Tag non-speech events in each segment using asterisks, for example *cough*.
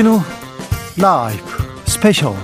주진우 라이브 스페셜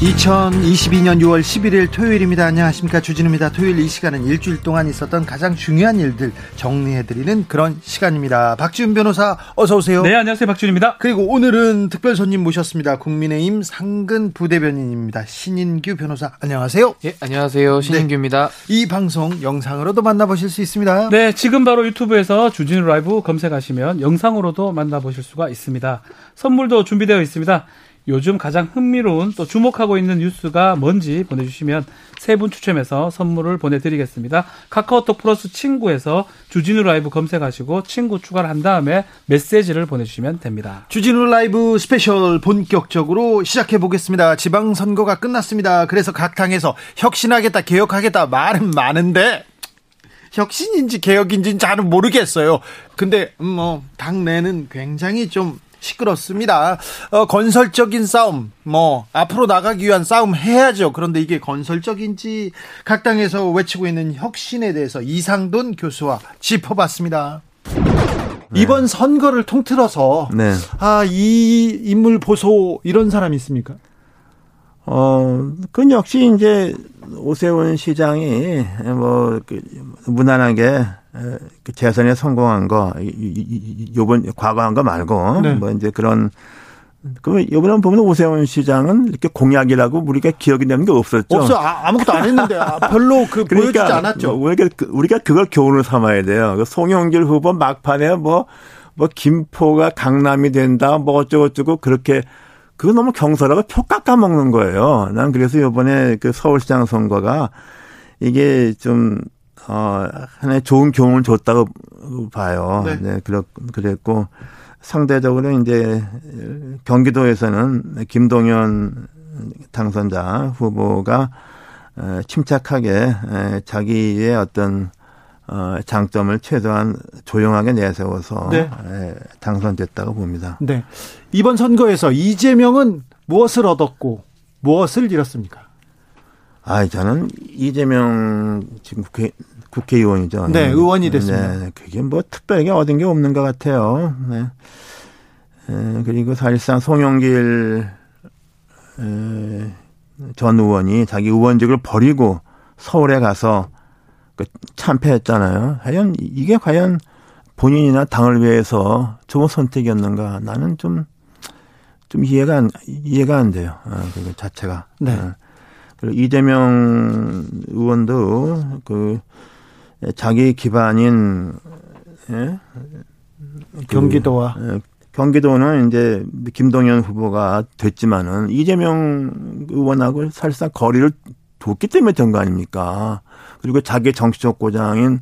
2022년 6월 11일 토요일입니다. 안녕하십니까. 주진우입니다. 토요일 이 시간은 일주일 동안 있었던 가장 중요한 일들 정리해드리는 그런 시간입니다. 박지훈 변호사 어서오세요. 네, 안녕하세요. 박지훈입니다. 그리고 오늘은 특별 손님 모셨습니다. 국민의힘 상근 부대변인입니다. 신인규 변호사 안녕하세요. 예, 안녕하세요. 신인규입니다. 네, 이 방송 영상으로도 만나보실 수 있습니다. 네, 지금 바로 유튜브에서 주진우 라이브 검색하시면 영상으로도 만나보실 수가 있습니다. 선물도 준비되어 있습니다. 요즘 가장 흥미로운 또 주목하고 있는 뉴스가 뭔지 보내주시면 세 분 추첨해서 선물을 보내드리겠습니다. 카카오톡 플러스 친구에서 주진우 라이브 검색하시고 친구 추가를 한 다음에 메시지를 보내주시면 됩니다. 주진우 라이브 스페셜 본격적으로 시작해 보겠습니다. 지방선거가 끝났습니다. 그래서 각 당에서 혁신하겠다, 개혁하겠다 말은 많은데 혁신인지 개혁인지는 잘은 모르겠어요. 근데 음, 뭐 당내는 굉장히 좀 시끄럽습니다. 어, 건설적인 싸움, 뭐 앞으로 나가기 위한 싸움 해야죠. 그런데 이게 건설적인지 각 당에서 외치고 있는 혁신에 대해서 이상돈 교수와 짚어봤습니다. 네. 이번 선거를 통틀어서 네. 아이 인물 보소 이런 사람 있습니까? 어, 그건 역시 이제 오세훈 시장이 뭐 그 무난하게 그 재선에 성공한 거, 요번 과거 한 거 말고 네. 뭐 이제 그런 그 요번에 보면 오세훈 시장은 이렇게 공약이라고 우리가 기억이 되는 게 없었죠. 없어 아, 무것도 안 했는데 아, 별로 그 *laughs* 그러니까 보여주지 않았죠. 우리가 그, 우리가 그걸 교훈을 삼아야 돼요. 그 송영길 후보 막판에 뭐뭐 뭐 김포가 강남이 된다 뭐 어쩌고 저쩌고 그렇게 그거 너무 경솔하고 표 깎아 먹는 거예요. 난 그래서 요번에 그 서울시장 선거가 이게 좀 어, 하나의 좋은 교훈을 줬다고 봐요. 네. 네, 그렇, 그랬고, 상대적으로 이제 경기도에서는 김동연 당선자 후보가 침착하게 자기의 어떤 어, 장점을 최소한 조용하게 내세워서 네. 당선됐다고 봅니다. 네. 이번 선거에서 이재명은 무엇을 얻었고 무엇을 잃었습니까? 아, 저는 이재명 지금 국회 국회의원이죠. 네, 의원이 됐습니다. 네, 그게 뭐 특별하게 얻은 게 없는 것 같아요. 네. 에, 그리고 사실상 송영길 에, 전 의원이 자기 의원직을 버리고 서울에 가서 그 참패했잖아요. 과연 이게 과연 본인이나 당을 위해서 좋은 선택이었는가? 나는 좀, 좀 이해가 안, 이해가 안 돼요. 아, 그 자체가. 네. 아. 그리고 이재명 의원도 그 자기 기반인 예? 경기도와 그, 예, 경기도는 이제 김동연 후보가 됐지만은 이재명 의원하고 사실상 거리를 뒀기 때문에 된 거 아닙니까? 그리고 자기 정치적 고장인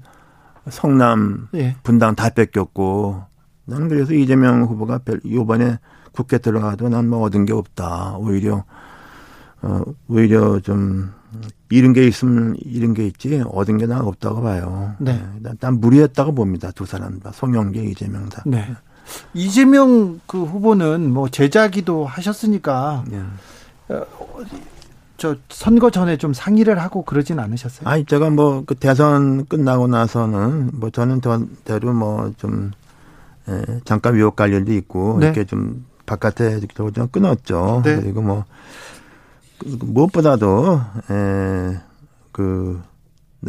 성남 예. 분당 다 뺏겼고 나는 그래서 이재명 후보가 이번에 국회 들어가도 난 뭐 얻은 게 없다. 오히려 어 오히려 좀 잃은 게 있으면 잃은 게 있지 얻은 게나 없다고 봐요. 네. 난, 난 무리했다고 봅니다. 두 사람 다. 송영계, 이재명 다. 네. 이재명 그 후보는 뭐 제자기도 하셨으니까 네. 어, 저 선거 전에 좀 상의를 하고 그러진 않으셨어요? 아니 제가 뭐 그 대선 끝나고 나서는 뭐 저는 대로 뭐좀 예, 잠깐 위협 관련도 있고 네. 이렇게 좀 바깥에 좀 끊었죠. 네. 그리고 뭐그 무엇보다도 에, 그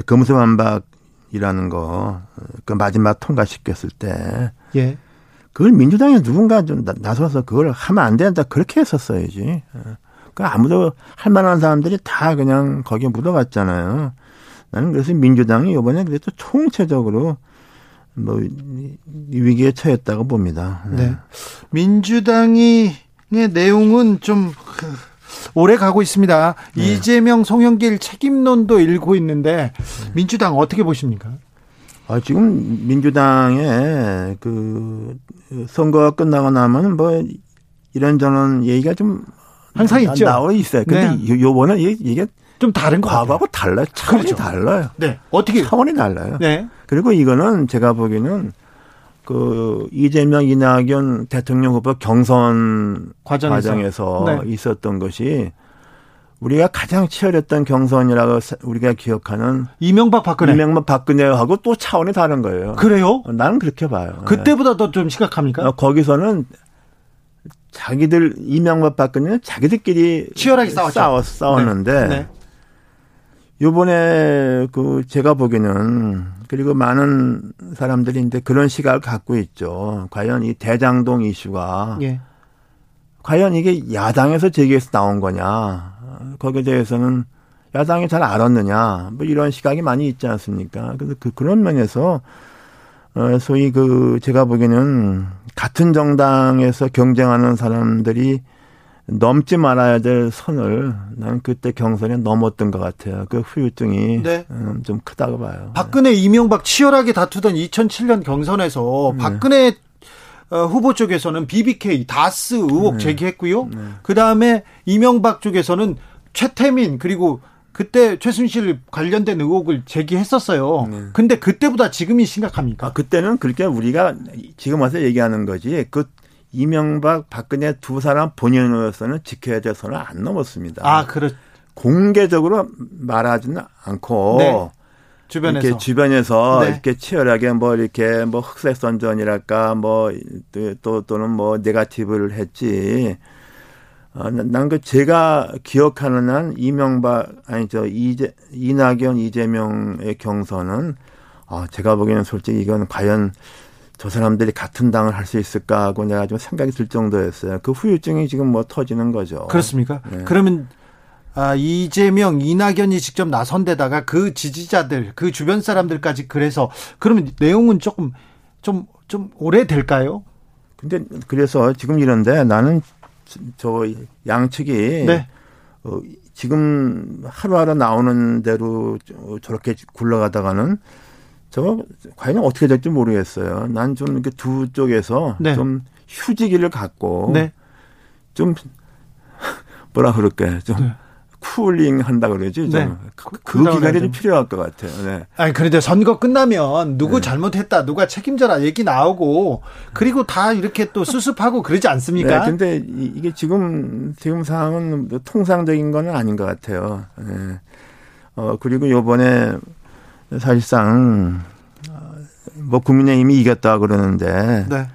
금수 반박이라는 거 그 마지막 통과시켰을 때 예. 그걸 민주당에 누군가 좀 나서서 그걸 하면 안 된다 그렇게 했었어야지. 그 아무도 할 만한 사람들이 다 그냥 거기에 묻어갔잖아요. 나는 그래서 민주당이 이번에 그래도 총체적으로 뭐 위기에 처했다고 봅니다. 네. 네. 민주당이 의 내용은 좀 오래 가고 있습니다. 네. 이재명, 송영길 책임론도 일고 있는데 민주당 어떻게 보십니까? 아, 지금 민주당의 그 선거가 끝나고 나면 뭐 이런저런 얘기가 좀 항상 있죠. 나와 있어요. 근데 네. 요번에 이게 좀 다른 거 과거하고 달라요. 차원이 그렇죠. 달라요. 네. 어떻게 차원이 달라요. 네. 그리고 이거는 제가 보기에는 그 이재명 이낙연 대통령 후보 경선 과정에서, 과정에서 네. 있었던 것이 우리가 가장 치열했던 경선이라고 우리가 기억하는 이명박 박근혜 이명박 박근혜하고 또 차원이 다른 거예요. 그래요? 나는 그렇게 봐요. 그때보다 더 좀 심각합니까? 어, 거기서는 자기들 이명박 박근혜는 자기들끼리 치열하게 싸웠죠. 싸웠, 싸웠는데 네. 네. 요번에 그 제가 보기에는 그리고 많은 사람들이 이제 그런 시각을 갖고 있죠. 과연 이 대장동 이슈가 예. 과연 이게 야당에서 제기해서 나온 거냐. 거기에 대해서는 야당이 잘 알았느냐. 뭐 이런 시각이 많이 있지 않습니까? 그래서 그, 그런 면에서 어, 소위 그 제가 보기에는 같은 정당에서 경쟁하는 사람들이 넘지 말아야 될 선을 난 그때 경선에 넘었던 것 같아요. 그 후유증이 네. 음, 좀 크다고 봐요. 박근혜, 이명박 치열하게 다투던 2007년 경선에서 네. 박근혜 어, 후보 쪽에서는 BBK 다스 의혹 네. 제기했고요. 네. 그 다음에 이명박 쪽에서는 최태민 그리고 그때 최순실 관련된 의혹을 제기했었어요. 네. 근데 그때보다 지금이 심각합니까? 아, 그때는 그렇게 우리가 지금 와서 얘기하는 거지. 그 이명박, 박근혜 두 사람 본인으로서는 지켜야 될 선을 안 넘었습니다. 아, 그렇. 공개적으로 말하지는 않고 네. 주변에서 이렇게 주변에서 네. 이렇게 치열하게 뭐 이렇게 뭐 흑색 선전이랄까 뭐 또 또는 뭐 네가티브를 했지. 어, 난그 제가 기억하는 한 이명박 아니 저 이재 이낙연 이재명의 경선은 어, 제가 보기에는 솔직히 이건 과연 저 사람들이 같은 당을 할 수 있을까 하고 내가 좀 생각이 들 정도였어요. 그 후유증이 지금 뭐 터지는 거죠. 그렇습니까? 네. 그러면 아, 이재명, 이낙연이 직접 나선 데다가 그 지지자들, 그 주변 사람들까지 그래서 그러면 내용은 조금 좀, 좀 오래 될까요? 근데 그래서 지금 이런데 나는 저 양측이 네. 어, 지금 하루하루 나오는 대로 저렇게 굴러가다가는 저 과연 어떻게 될지 모르겠어요. 난 좀 이렇게 두 쪽에서 네. 좀 휴지기를 갖고 네. 좀 *laughs* 뭐라 그럴까요? 좀 네. 쿨링 한다 그러지. 네. 그, 그 기간이 좀 필요할 것 같아요. 네. 아니, 그런데 선거 끝나면 누구 네. 잘못했다, 누가 책임져라 얘기 나오고, 그리고 다 이렇게 또 수습하고 그러지 않습니까? 네, 근데 이게 지금, 지금 상황은 뭐 통상적인 건 아닌 것 같아요. 네. 어, 그리고 요번에 사실상, 뭐 국민의힘이 이겼다 그러는데, 네.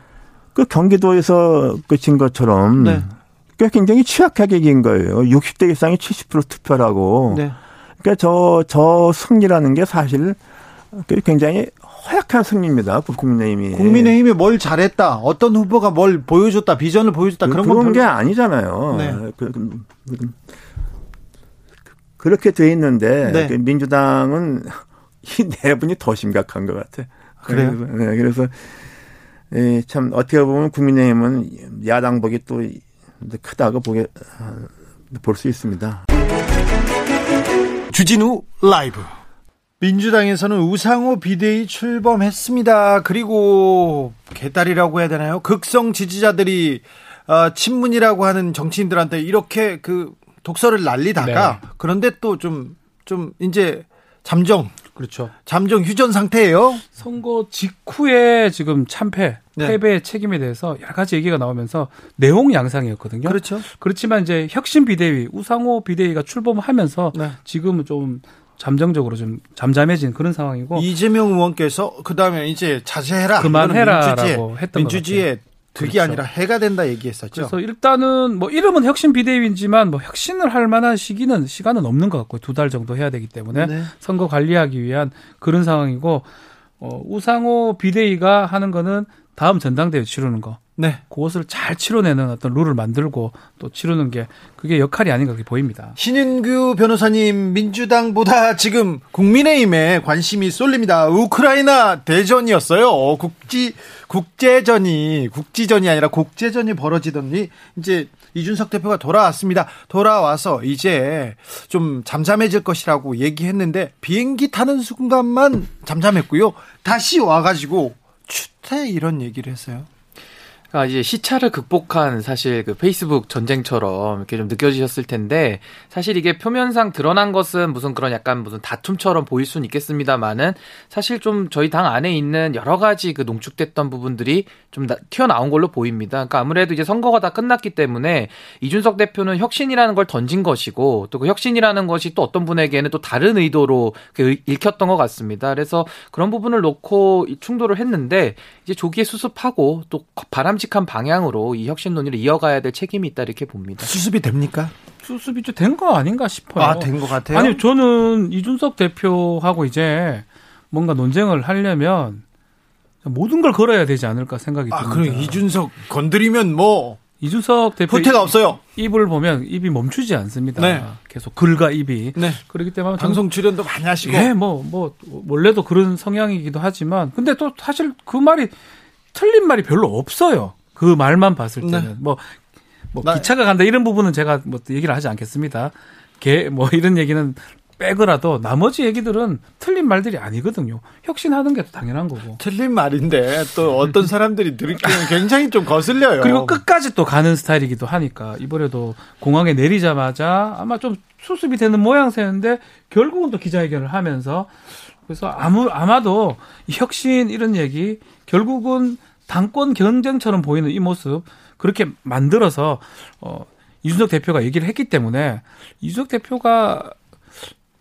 그 경기도에서 끝인 것처럼, 네. 꽤 굉장히 취약하게 이긴 거예요. 60대 이상이 70% 투표라고. 네. 그러니까 저, 저 승리라는 게 사실 굉장히 허약한 승리입니다. 국민의힘이. 국민의힘이 뭘 잘했다. 어떤 후보가 뭘 보여줬다. 비전을 보여줬다. 그런 그런 게 아니잖아요. 네. 그, 그, 그 렇게 돼 있는데 네. 그 민주당은 이 내분이 더 심각한 것 같아. 그래요? 네, 그래서 예, 참 어떻게 보면 국민의힘은 야당복이 또 크다고 보게 볼 수 있습니다. 주진우 라이브. 민주당에서는 우상호 비대위 출범했습니다. 그리고 개딸이라고 해야 되나요? 극성 지지자들이 어, 친문이라고 하는 정치인들한테 이렇게 그 독서를 날리다가 네. 그런데 또 좀좀 좀 이제 잠정 그렇죠. 잠정 휴전 상태예요. 선거 직후에 지금 참패, 네. 패배의 책임에 대해서 여러 가지 얘기가 나오면서 내용 양상이었거든요. 그렇죠. 그렇지만 이제 혁신 비대위, 우상호 비대위가 출범하면서 네. 지금은 좀 잠정적으로 좀 잠잠해진 그런 상황이고 이재명 의원께서 그다음에 이제 자제해라 그만해라라고 했던 민주주의의 득이 그렇죠. 아니라 해가 된다 얘기했었죠. 그래서 일단은 뭐 이름은 혁신 비대위지만 뭐 혁신을 할 만한 시기는 시간은 없는 것 같고 두 달 정도 해야 되기 때문에 네. 선거 관리하기 위한 그런 상황이고 어, 우상호 비대위가 하는 거는 다음 전당대회 치르는 거. 네. 그것을 잘 치러내는 어떤 룰을 만들고 또 치르는 게 그게 역할이 아닌가 그렇게 보입니다. 신인규 변호사님 민주당보다 지금 국민의힘에 관심이 쏠립니다. 우크라이나 대전이었어요. 국지 국제전이 국지전이 아니라 국제전이 벌어지더니 이제 이준석 대표가 돌아왔습니다. 돌아와서 이제 좀 잠잠해질 것이라고 얘기했는데 비행기 타는 순간만 잠잠했고요. 다시 와가지고 추태 이런 얘기를 했어요. 그러니까 이제 시차를 극복한 사실 그 페이스북 전쟁처럼 이렇게 좀 느껴지셨을 텐데 사실 이게 표면상 드러난 것은 무슨 그런 약간 무슨 다툼처럼 보일 수는 있겠습니다만은 사실 좀 저희 당 안에 있는 여러 가지 그 농축됐던 부분들이 좀 튀어나온 걸로 보입니다. 그러니까 아무래도 이제 선거가 다 끝났기 때문에 이준석 대표는 혁신이라는 걸 던진 것이고 또 그 혁신이라는 것이 또 어떤 분에게는 또 다른 의도로 그 읽혔던 것 같습니다. 그래서 그런 부분을 놓고 충돌을 했는데 이제 조기에 수습하고 또 바람직 한 방향으로 이 혁신 논의를 이어가야 될 책임이 있다 이렇게 봅니다. 수습이 됩니까? 수습이 된거 아닌가 싶어요. 아, 된 것 같아요. 아니, 저는 이준석 대표하고 이제 뭔가 논쟁을 하려면 모든 걸 걸어야 되지 않을까 생각이 듭니다. 아, 그럼 이준석 건드리면 뭐 이준석 대표 후퇴가 없어요. 입을 보면 입이 멈추지 않습니다. 네. 계속 글과 입이. 네. 그렇기 때문에 방송 출연도 많이 하시고. 예, 뭐, 뭐, 원래도 그런 성향이기도 하지만, 근데 또 사실 그 말이 틀린 말이 별로 없어요. 그 말만 봤을 때는. 네. 뭐, 뭐 기차가 간다 이런 부분은 제가 뭐 얘기를 하지 않겠습니다. 개, 뭐 이런 얘기는 빼거라도 나머지 얘기들은 틀린 말들이 아니거든요. 혁신하는 게 당연한 거고. 틀린 말인데 또 어떤 사람들이 들으기는 굉장히 좀 거슬려요. 그리고 끝까지 또 가는 스타일이기도 하니까 이번에도 공항에 내리자마자 아마 좀 수습이 되는 모양새인데 결국은 또 기자회견을 하면서 그래서 아무 아마도 혁신 이런 얘기 결국은 당권 경쟁처럼 보이는 이 모습 그렇게 만들어서 어 이준석 대표가 얘기를 했기 때문에 이준석 대표가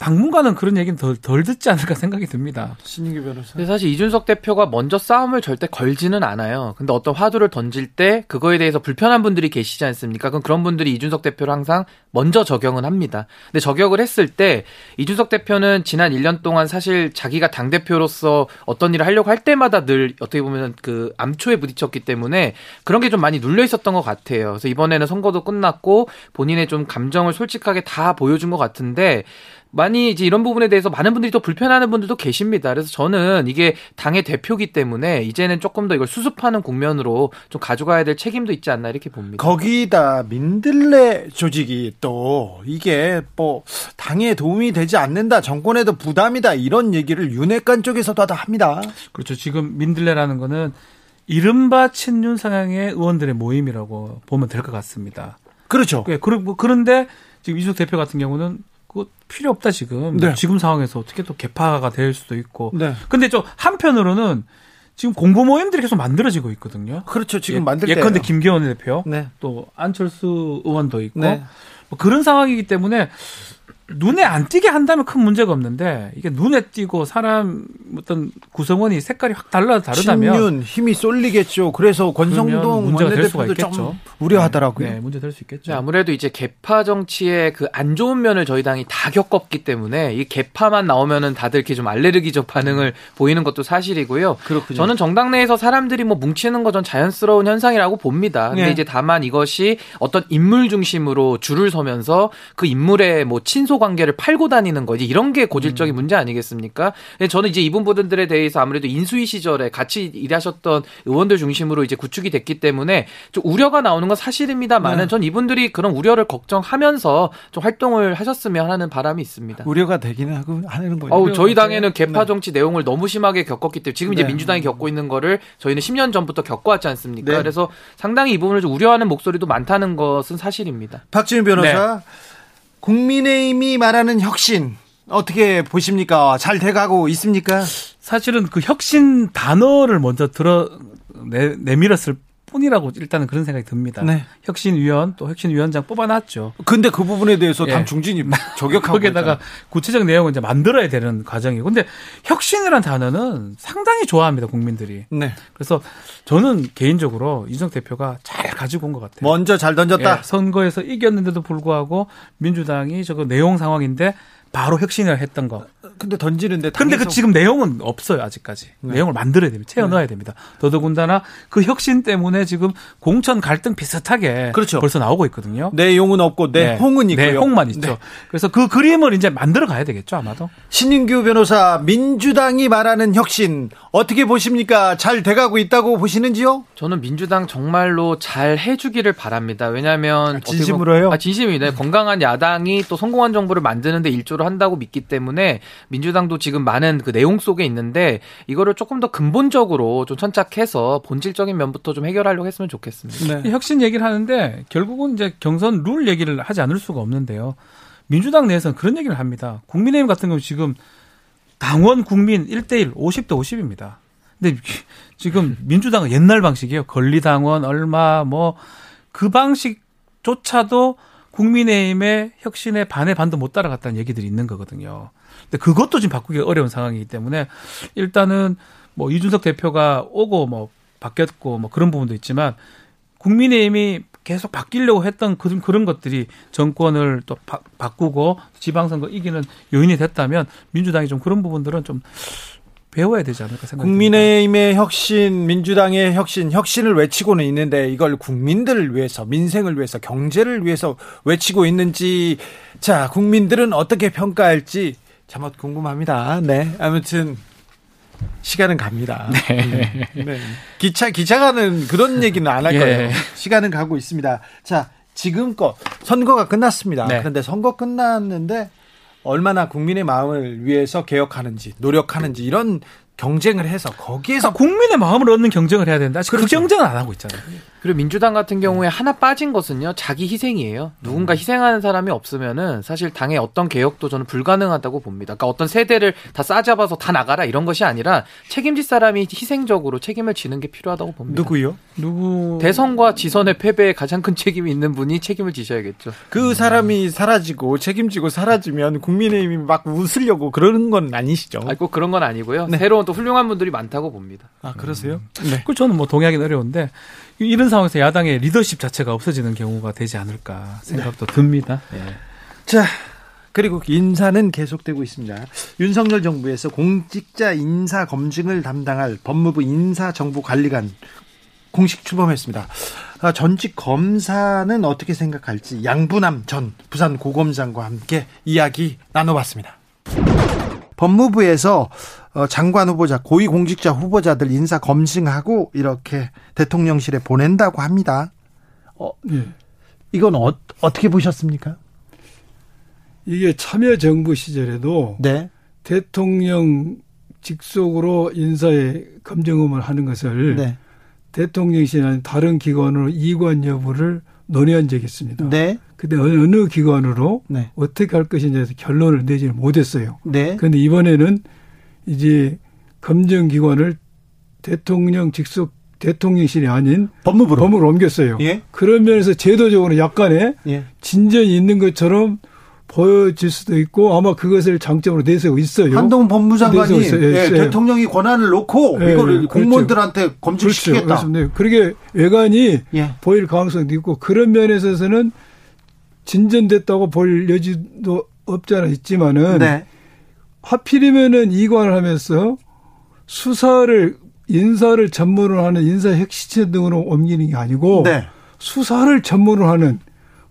당분간은 그런 얘기는 덜, 덜 듣지 않을까 생각이 듭니다. 신인규 변호사. 근데 사실 이준석 대표가 먼저 싸움을 절대 걸지는 않아요. 근데 어떤 화두를 던질 때 그거에 대해서 불편한 분들이 계시지 않습니까? 그럼 그런 분들이 이준석 대표를 항상 먼저 적용은 합니다. 근데 저격을 했을 때 이준석 대표는 지난 1년 동안 사실 자기가 당대표로서 어떤 일을 하려고 할 때마다 늘 어떻게 보면 그 암초에 부딪혔기 때문에 그런 게 좀 많이 눌려 있었던 것 같아요. 그래서 이번에는 선거도 끝났고 본인의 좀 감정을 솔직하게 다 보여준 것 같은데 많이 이제 이런 부분에 대해서 많은 분들이 또 불편하는 분들도 계십니다. 그래서 저는 이게 당의 대표기 때문에 이제는 조금 더 이걸 수습하는 국면으로 좀 가져가야 될 책임도 있지 않나 이렇게 봅니다. 거기다 민들레 조직이 또 이게 뭐 당에 도움이 되지 않는다, 정권에도 부담이다 이런 얘기를 윤핵관 쪽에서도 다 합니다. 그렇죠. 지금 민들레라는 거는 이른바 친윤 상향의 의원들의 모임이라고 보면 될 것 같습니다. 그렇죠. 예, 뭐 그런데 지금 이준석 대표 같은 경우는 그거 필요 없다 지금. 네. 지금 상황에서 어떻게 또 개파가 될 수도 있고. 네. 근데 저 한편으로는 지금 공보 모임들이 계속 만들어지고 있거든요. 그렇죠. 지금 예, 만들 때. 예컨대 김기현 대표, 네. 또 안철수 의원도 있고 네. 뭐 그런 상황이기 때문에 눈에 안 띄게 한다면 큰 문제가 없는데 이게 눈에 띄고 사람 어떤 구성원이 색깔이 확 달라 다르다면 친윤 힘이 쏠리겠죠. 그래서 권성동 문제가 될 수가 있겠죠. 우려하더라고요. 네, 문제 될 수 있겠죠. 네, 아무래도 이제 개파 정치의 그 안 좋은 면을 저희 당이 다 겪었기 때문에 이 개파만 나오면은 다들 이렇게 좀 알레르기적 반응을 음. 보이는 것도 사실이고요. 그렇군요. 저는 정당 내에서 사람들이 뭐 뭉치는 건전 자연스러운 현상이라고 봅니다. 근데 네. 이제 다만 이것이 어떤 인물 중심으로 줄을 서면서 그 인물의 뭐 친소 관계를 팔고 다니는 거지 이런 게 고질적인 음. 문제 아니겠습니까? 저는 이제 이분 분들에 대해서 아무래도 인수위 시절에 같이 일하셨던 의원들 중심으로 이제 구축이 됐기 때문에 좀 우려가 나오는 건 사실입니다만은 네. 전 이분들이 그런 우려를 걱정하면서 좀 활동을 하셨으면 하는 바람이 있습니다. 우려가 되기는 하고 하는 거예요. 어 저희 당에는 개파 네. 정치 네. 내용을 너무 심하게 겪었기 때문에 지금 이제 네. 민주당이 겪고 있는 거를 저희는 10년 전부터 겪어왔지 않습니까? 네. 그래서 상당히 이 부분을 좀 우려하는 목소리도 많다는 것은 사실입니다. 박지윤 변호사. 네. 국민의힘이 말하는 혁신 어떻게 보십니까? 잘 돼가고 있습니까? 사실은 그 혁신 단어를 먼저 들어 내, 내밀었을 뿐이라고 일단은 그런 생각이 듭니다. 네. 혁신위원 또 혁신위원장 뽑아놨죠. 근데 그 부분에 대해서 당 예. 중진이 *laughs* 저격하고 거기에다가 구체적 내용을 이제 만들어야 되는 과정이고, 근데 혁신이라는 단어는 상당히 좋아합니다 국민들이. 네. 그래서 저는 개인적으로 이정 대표가 잘 가지고 온 것 같아요. 먼저 잘 던졌다. 예, 선거에서 이겼는데도 불구하고 민주당이 저거 내용 상황인데 바로 혁신을 했던 거. 근데 던지는데. 근데 그 지금 내용은 없어요 아직까지. 네. 내용을 만들어야 됩니다. 채워 넣어야 네. 됩니다. 더더군다나 그 혁신 때문에 지금 공천 갈등 비슷하게 그렇죠. 벌써 나오고 있거든요. 내용은 없고 내 홍은 네. 있고요. 내 홍만 있죠. 네. 그래서 그 그림을 이제 만들어 가야 되겠죠 아마도. 신인규 변호사 민주당이 말하는 혁신 어떻게 보십니까? 잘 돼가고 있다고 보시는지요? 저는 민주당 정말로 잘 해주기를 바랍니다. 왜냐하면 아, 진심으로요? 아, 진심입니다. 건강한 야당이 또 성공한 정부를 만드는데 일조를 중심으로 한다고 믿기 때문에 민주당도 지금 많은 그 내용 속에 있는데 이거를 조금 더 근본적으로 좀 천착해서 본질적인 면부터 좀 해결하려고 했으면 좋겠습니다. 네. 혁신 얘기를 하는데 결국은 이제 경선 룰 얘기를 하지 않을 수가 없는데요. 민주당 내에서는 그런 얘기를 합니다. 국민의힘 같은 경우 지금 당원 국민 1대1 50대 50입니다. 근데 지금 민주당은 옛날 방식이에요. 권리당원 얼마 뭐 그 방식조차도 국민의힘의 혁신의 반의 반도 못 따라갔다는 얘기들이 있는 거거든요. 근데 그것도 지금 바꾸기 어려운 상황이기 때문에 일단은 뭐 이준석 대표가 오고 뭐 바뀌었고 뭐 그런 부분도 있지만 국민의힘이 계속 바뀌려고 했던 그런 그런 것들이 정권을 또 바, 바꾸고 지방선거 이기는 요인이 됐다면 민주당이 좀 그런 부분들은 좀 배워야 되지 않을까 생각합니다. 국민의힘의 혁신, 민주당의 혁신, 혁신을 외치고는 있는데 이걸 국민들을 위해서, 민생을 위해서, 경제를 위해서 외치고 있는지, 자, 국민들은 어떻게 평가할지 참못 궁금합니다. 네. 아무튼 시간은 갑니다. 네. 네. 기차 기차 가는 그런 얘기는 안 할 거예요. 예. 시간은 가고 있습니다. 자, 지금껏 선거가 끝났습니다. 네. 그런데 선거 끝났는데 얼마나 국민의 마음을 위해서 개혁하는지 노력하는지 이런 경쟁을 해서 거기에서 그러니까 국민의 마음을 얻는 경쟁을 해야 된다. 그 그렇죠. 그 경쟁은 안 하고 있잖아요. 그리고 민주당 같은 경우에 하나 빠진 것은요, 자기 희생이에요. 누군가 음. 희생하는 사람이 없으면은 사실 당의 어떤 개혁도 저는 불가능하다고 봅니다. 그러니까 어떤 세대를 다 싸잡아서 다 나가라 이런 것이 아니라 책임질 사람이 희생적으로 책임을 지는 게 필요하다고 봅니다. 누구요? 누구? 대선과 지선의 패배에 가장 큰 책임이 있는 분이 책임을 지셔야겠죠. 그 사람이 사라지고 책임지고 사라지면 국민의힘이 막 웃으려고 그러는 건 아니시죠? 아니, 꼭 그런 건 아니고요. 네. 새로운 또 훌륭한 분들이 많다고 봅니다. 아, 그러세요? 음. 네. 그 저는 뭐 동의하기는 어려운데 이런 상황에서 야당의 리더십 자체가 없어지는 경우가 되지 않을까 생각도 네. 듭니다. 네. 자, 그리고 인사는 계속되고 있습니다. 윤석열 정부에서 공직자 인사 검증을 담당할 법무부 인사정보관리관 공식 출범했습니다. 아, 전직 검사는 어떻게 생각할지 양부남 전 부산 고검장과 함께 이야기 나눠봤습니다. 법무부에서 어, 장관 후보자, 고위공직자 후보자들 인사 검증하고 이렇게 대통령실에 보낸다고 합니다. 어, 네. 이건 어, 어떻게 보셨습니까? 이게 참여정부 시절에도 네. 대통령 직속으로 인사의 검증음을 하는 것을 네. 대통령실이나 다른 기관으로 이관 여부를 논의한 적이 있습니다. 네. 근데 어느 기관으로 네. 어떻게 할 것인지에서 결론을 내지 못했어요. 네. 그런데 이번에는 이제 검증기관을 대통령 직속 대통령실이 아닌 법무부로, 법무부로 옮겼어요. 예? 그런 면에서 제도적으로 약간의 예. 진전이 있는 것처럼 보여질 수도 있고 아마 그것을 장점으로 내세우고 있어요. 한동훈 법무장관이 예, 대통령이 권한을 놓고 예, 이거를 그렇죠. 공무원들한테 검증시키겠다. 그렇죠. 네. 그러게 외관이 예. 보일 가능성도 있고 그런 면에서는 진전됐다고 볼 여지도 없잖아 있지만은 네. 하필이면은 이관을 하면서 수사를 인사를 전문으로 하는 인사혁신처 등으로 옮기는 게 아니고 네. 수사를 전문으로 하는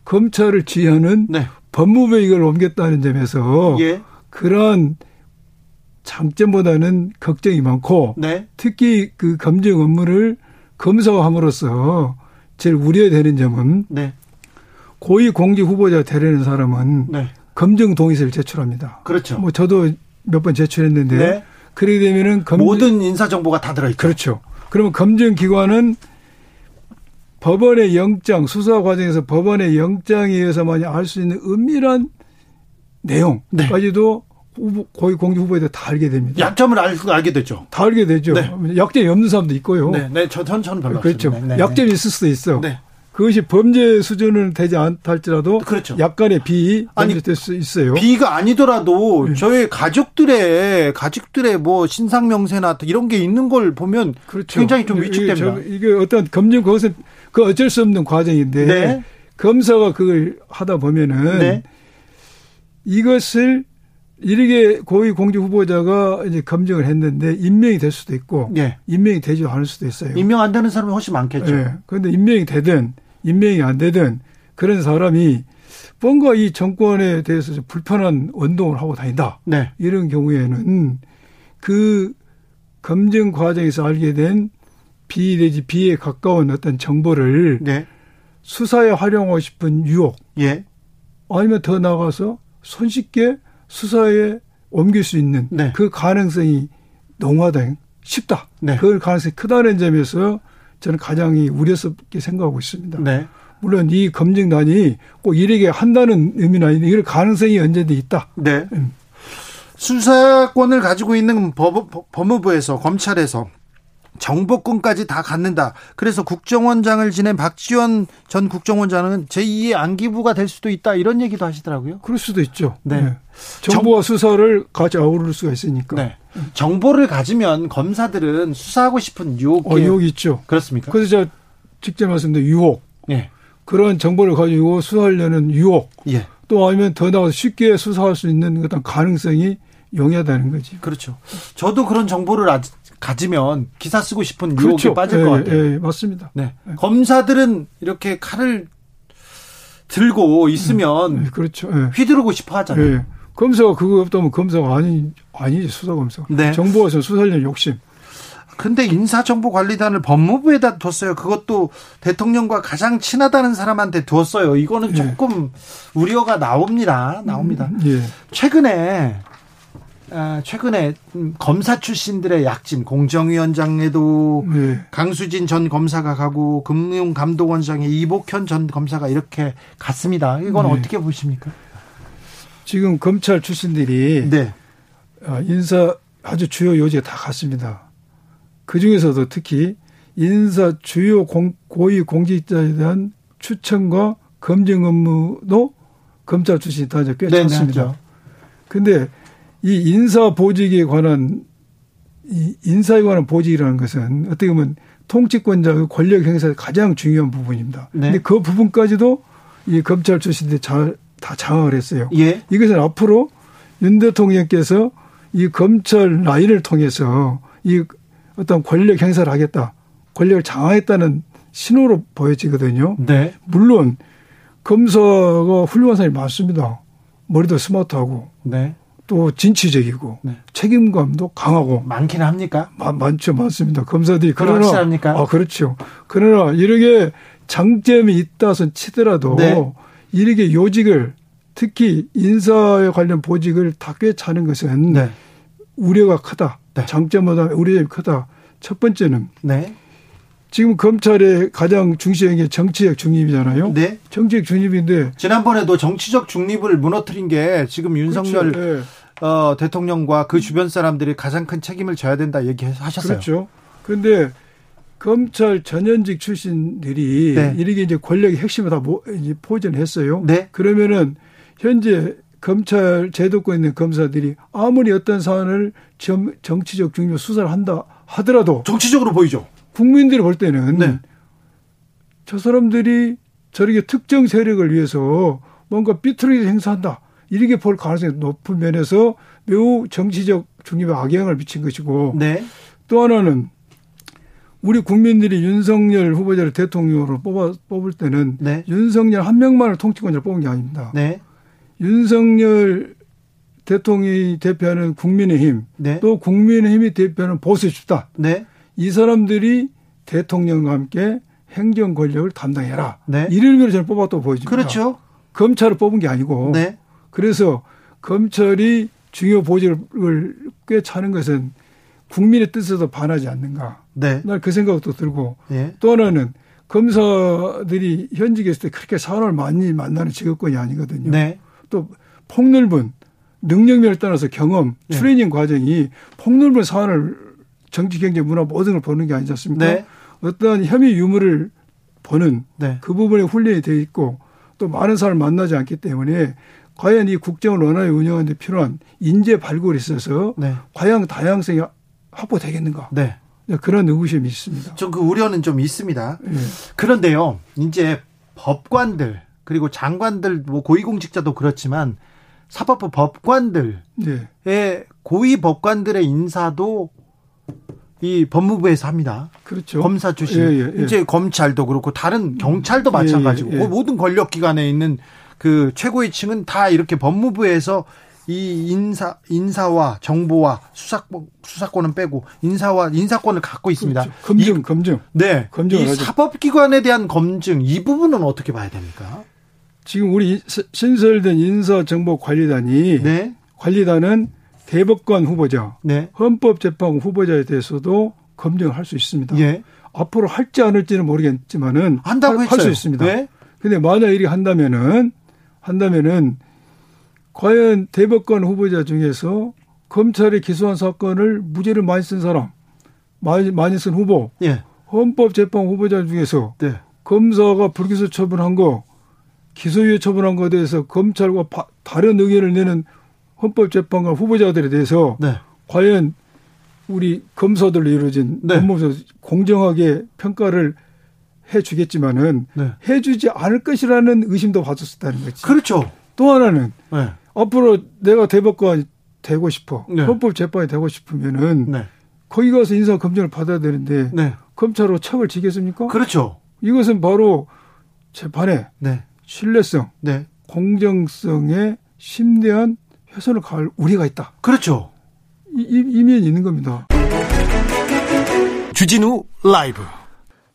검찰을 지휘하는 네. 법무부에 이걸 옮겼다는 점에서 예. 그런 장점보다는 걱정이 많고 네. 특히 그 검증 업무를 검사가 함으로써 제일 우려되는 점은 네. 고위 공직 후보자 되려는 사람은 네. 검증 동의서를 제출합니다. 그렇죠. 뭐 저도 몇 번 제출했는데 네. 그렇게 되면은 검증, 모든 인사 정보가 다 들어 있죠. 그렇죠. 그러면 검증 기관은 법원의 영장 수사 과정에서 법원의 영장에 의해서만이 알 수 있는 은밀한 내용까지도 네. 후보, 고위 공직 후보에 대해 다 알게 됩니다. 약점을 알, 알게 되죠. 다 알게 되죠. 네. 약점이 없는 사람도 있고요. 네, 네, 저, 전, 저는 별로 그렇죠. 네, 네, 약점이 있을 수도 있어. 네. 그것이 범죄 수준은 되지 않다 할지라도 그렇죠. 약간의 비 아니 될수 있어요. 비가 아니더라도 네. 저희 가족들의 가족들의 뭐 신상 명세나 이런 게 있는 걸 보면 그렇죠. 굉장히 좀 위축됩니다. 이게, 이게 어떤 검증 그것은 그 어쩔 수 없는 과정인데 네. 검사가 그걸 하다 보면은 네. 이것을 이렇게 고위 공직 후보자가 이제 검증을 했는데 임명이 될 수도 있고 네. 임명이 되지 않을 수도 있어요. 임명 안 되는 사람이 훨씬 많겠죠. 네. 그런데 임명이 되든 임명이 안 되든 그런 사람이 뭔가 이 정권에 대해서 좀 불편한 운동을 하고 다닌다. 네. 이런 경우에는 그 검증 과정에서 알게 된 비 내지 비에 가까운 어떤 정보를 네. 수사에 활용하고 싶은 유혹. 예. 아니면 더 나가서 손쉽게 수사에 옮길 수 있는 네. 그 가능성이 농화된 쉽다. 네. 그 가능성이 크다는 점에서 저는 가장 우려스럽게 생각하고 있습니다. 네. 물론 이 검증단이 꼭 이렇게 한다는 의미는 아닌데 이럴 가능성이 언제든 있다. 네. 음. 수사권을 가지고 있는 법, 법무부에서 검찰에서 정보권까지 다 갖는다. 그래서 국정원장을 지낸 박지원 전 국정원장은 제2의 안기부가 될 수도 있다. 이런 얘기도 하시더라고요. 그럴 수도 있죠. 네. 네. 정보와 정... 수사를 같이 아우를 수가 있으니까. 네. 정보를 가지면 검사들은 수사하고 싶은 유혹이 어, 유혹이 있죠. 그렇습니까? 그래서 제가 직접 말씀드린 유혹. 예. 그런 정보를 가지고 수사하려는 유혹. 예. 또 아니면 더 나아가서 쉽게 수사할 수 있는 어떤 가능성이 용이하다는 거지. 그렇죠. 저도 그런 정보를 아직 가지면 기사 쓰고 싶은 유혹에 그렇죠. 빠질 예, 것 같아요. 예, 맞습니다. 네. 예. 검사들은 이렇게 칼을 들고 있으면 음, 그렇죠. 예. 휘두르고 싶어 하잖아요. 예. 검사가 그거 없다면 검사가 아니 아니지 수사 검사. 네. 정보에서 수사하려는 욕심. 근데 인사정보관리단을 법무부에다 뒀어요. 그것도 대통령과 가장 친하다는 사람한테 두었어요. 이거는 예. 조금 우려가 나옵니다. 나옵니다. 음, 예. 최근에 아, 최근에 검사 출신들의 약진 공정위원장에도 네. 강수진 전 검사가 가고 금융감독원장에 이복현 전 검사가 이렇게 갔습니다. 이건 네. 어떻게 보십니까? 지금 검찰 출신들이 네. 아, 인사 아주 주요 요지에 다 갔습니다. 그 중에서도 특히 인사 주요 공, 고위 공직자에 대한 추천과 검증 업무도 검찰 출신이 다꽤 네, 찼습니다. 그런데 이 인사 보직에 관한 이 인사에 관한 보직이라는 것은 어떻게 보면 통치권자의 권력 행사의 가장 중요한 부분입니다. 네. 근데 그 부분까지도 이 검찰 출신들이 잘, 다 장악을 했어요. 예. 이것은 앞으로 윤 대통령께서 이 검찰 라인을 통해서 이 어떤 권력 행사를 하겠다. 권력을 장악했다는 신호로 보여지거든요. 네. 물론 검사가 훌륭한 사람이 많습니다. 머리도 스마트하고. 네. 또 진취적이고 네. 책임감도 강하고 많기는 합니까? 마, 많죠, 많습니다. 검사들이 그러나 확실합니까? 아 그렇죠. 그러나 이렇게 장점이 있다선 치더라도 네. 이렇게 요직을 특히 인사에 관련 보직을 다 꿰차는 것은 네. 우려가 크다. 네. 장점보다 우려점이 크다. 첫 번째는 네. 지금 검찰의 가장 중시한 게 정치적 중립이잖아요. 네. 정치적 중립인데 지난번에도 정치적 중립을 무너뜨린 게 지금 윤석열 그렇죠. 네. 어, 대통령과 그 주변 사람들이 가장 큰 책임을 져야 된다 얘기하셨어요. 그렇죠. 그런데 검찰 전현직 출신들이 네. 이렇게 이제 권력의 핵심을 다 이제 포전했어요. 네. 그러면은 현재 검찰 제도권에 있는 검사들이 아무리 어떤 사안을 정치적 중립 수사를 한다 하더라도 정치적으로 보이죠. 국민들이 볼 때는 네. 저 사람들이 저렇게 특정 세력을 위해서 뭔가 삐뚤어게 행사한다. 이렇게 볼 가능성이 높은 면에서 매우 정치적 중립에 악영향을 미친 것이고 네. 또 하나는 우리 국민들이 윤석열 후보자를 대통령으로 뽑아, 뽑을 때는 네. 윤석열 한 명만을 통치권자로 뽑은 게 아닙니다. 네. 윤석열 대통령이 대표하는 국민의힘 네. 또 국민의힘이 대표하는 보수 집단 네. 이 사람들이 대통령과 함께 행정 권력을 담당해라. 네. 이를 위해서 저는 뽑았다고 보여집니다. 그렇죠. 검찰을 뽑은 게 아니고. 네. 그래서 검찰이 중요 보직을 꿰차는 것은 국민의 뜻에도 반하지 않는가. 네. 날 그 생각도 들고 네. 또 하나는 검사들이 현직에 있을 때 그렇게 사람을 많이 만나는 직업권이 아니거든요. 네. 또 폭넓은 능력면을 떠나서 경험, 네. 트레이닝 과정이 폭넓은 사안을 정치, 경제, 문화 모든 걸 보는 게 아니지 않습니까? 네. 어떠한 혐의 유무를 보는 네. 그 부분에 훈련이 돼 있고 또 많은 사람을 만나지 않기 때문에 과연 이 국정을 원활히 운영하는 데 필요한 인재 발굴이 있어서 네. 과연 다양성이 확보되겠는가? 네. 네. 그런 의구심이 있습니다. 좀 그 우려는 좀 있습니다. 네. 그런데요, 이제 법관들 그리고 장관들 뭐 고위공직자도 그렇지만 사법부 법관들의 네. 고위 법관들의 인사도 이 법무부에서 합니다. 그렇죠. 검사 출신. 예, 예, 예. 이제 검찰도 그렇고 다른 경찰도 예, 마찬가지고 예, 예. 모든 권력 기관에 있는 그 최고위층은 다 이렇게 법무부에서 이 인사 인사와 정보와 수사권 수사권은 빼고 인사와 인사권을 갖고 있습니다. 그렇죠. 검증 이, 검증. 네. 이 사법기관에 대한 검증 이 부분은 어떻게 봐야 됩니까? 지금 우리 신설된 인사정보관리단이 네. 관리단은 대법관 후보자, 네. 헌법재판 후보자에 대해서도 검증할 수 있습니다. 예. 앞으로 할지 않을지는 모르겠지만은 한다고 할 수 있습니다. 네. 근데 만약 이리 한다면은 한다면은 과연 대법관 후보자 중에서 검찰이 기소한 사건을 무죄를 많이 쓴 사람, 많이, 많이 쓴 후보, 예. 헌법재판 후보자 중에서 네. 검사가 불기소 처분한 거, 기소유예 처분한 거에 대해서 검찰과 바, 다른 의견을 내는 헌법재판관 후보자들에 대해서 네. 과연 우리 검사들로 이루어진 네. 법무부 공정하게 평가를 해주겠지만은 네. 해주지 않을 것이라는 의심도 받았었다는 거지. 그렇죠. 또 하나는 네. 앞으로 내가 대법관 되고 싶어 네. 헌법 재판이 되고 싶으면은 네. 거기 가서 인사 검증을 받아야 되는데 네. 검찰로 척을 지겠습니까? 그렇죠. 이것은 바로 재판의 네. 신뢰성, 네. 공정성에 심대한 훼손을 가할 우리가 있다. 그렇죠. 이, 이 면 있는 겁니다. 주진우 라이브.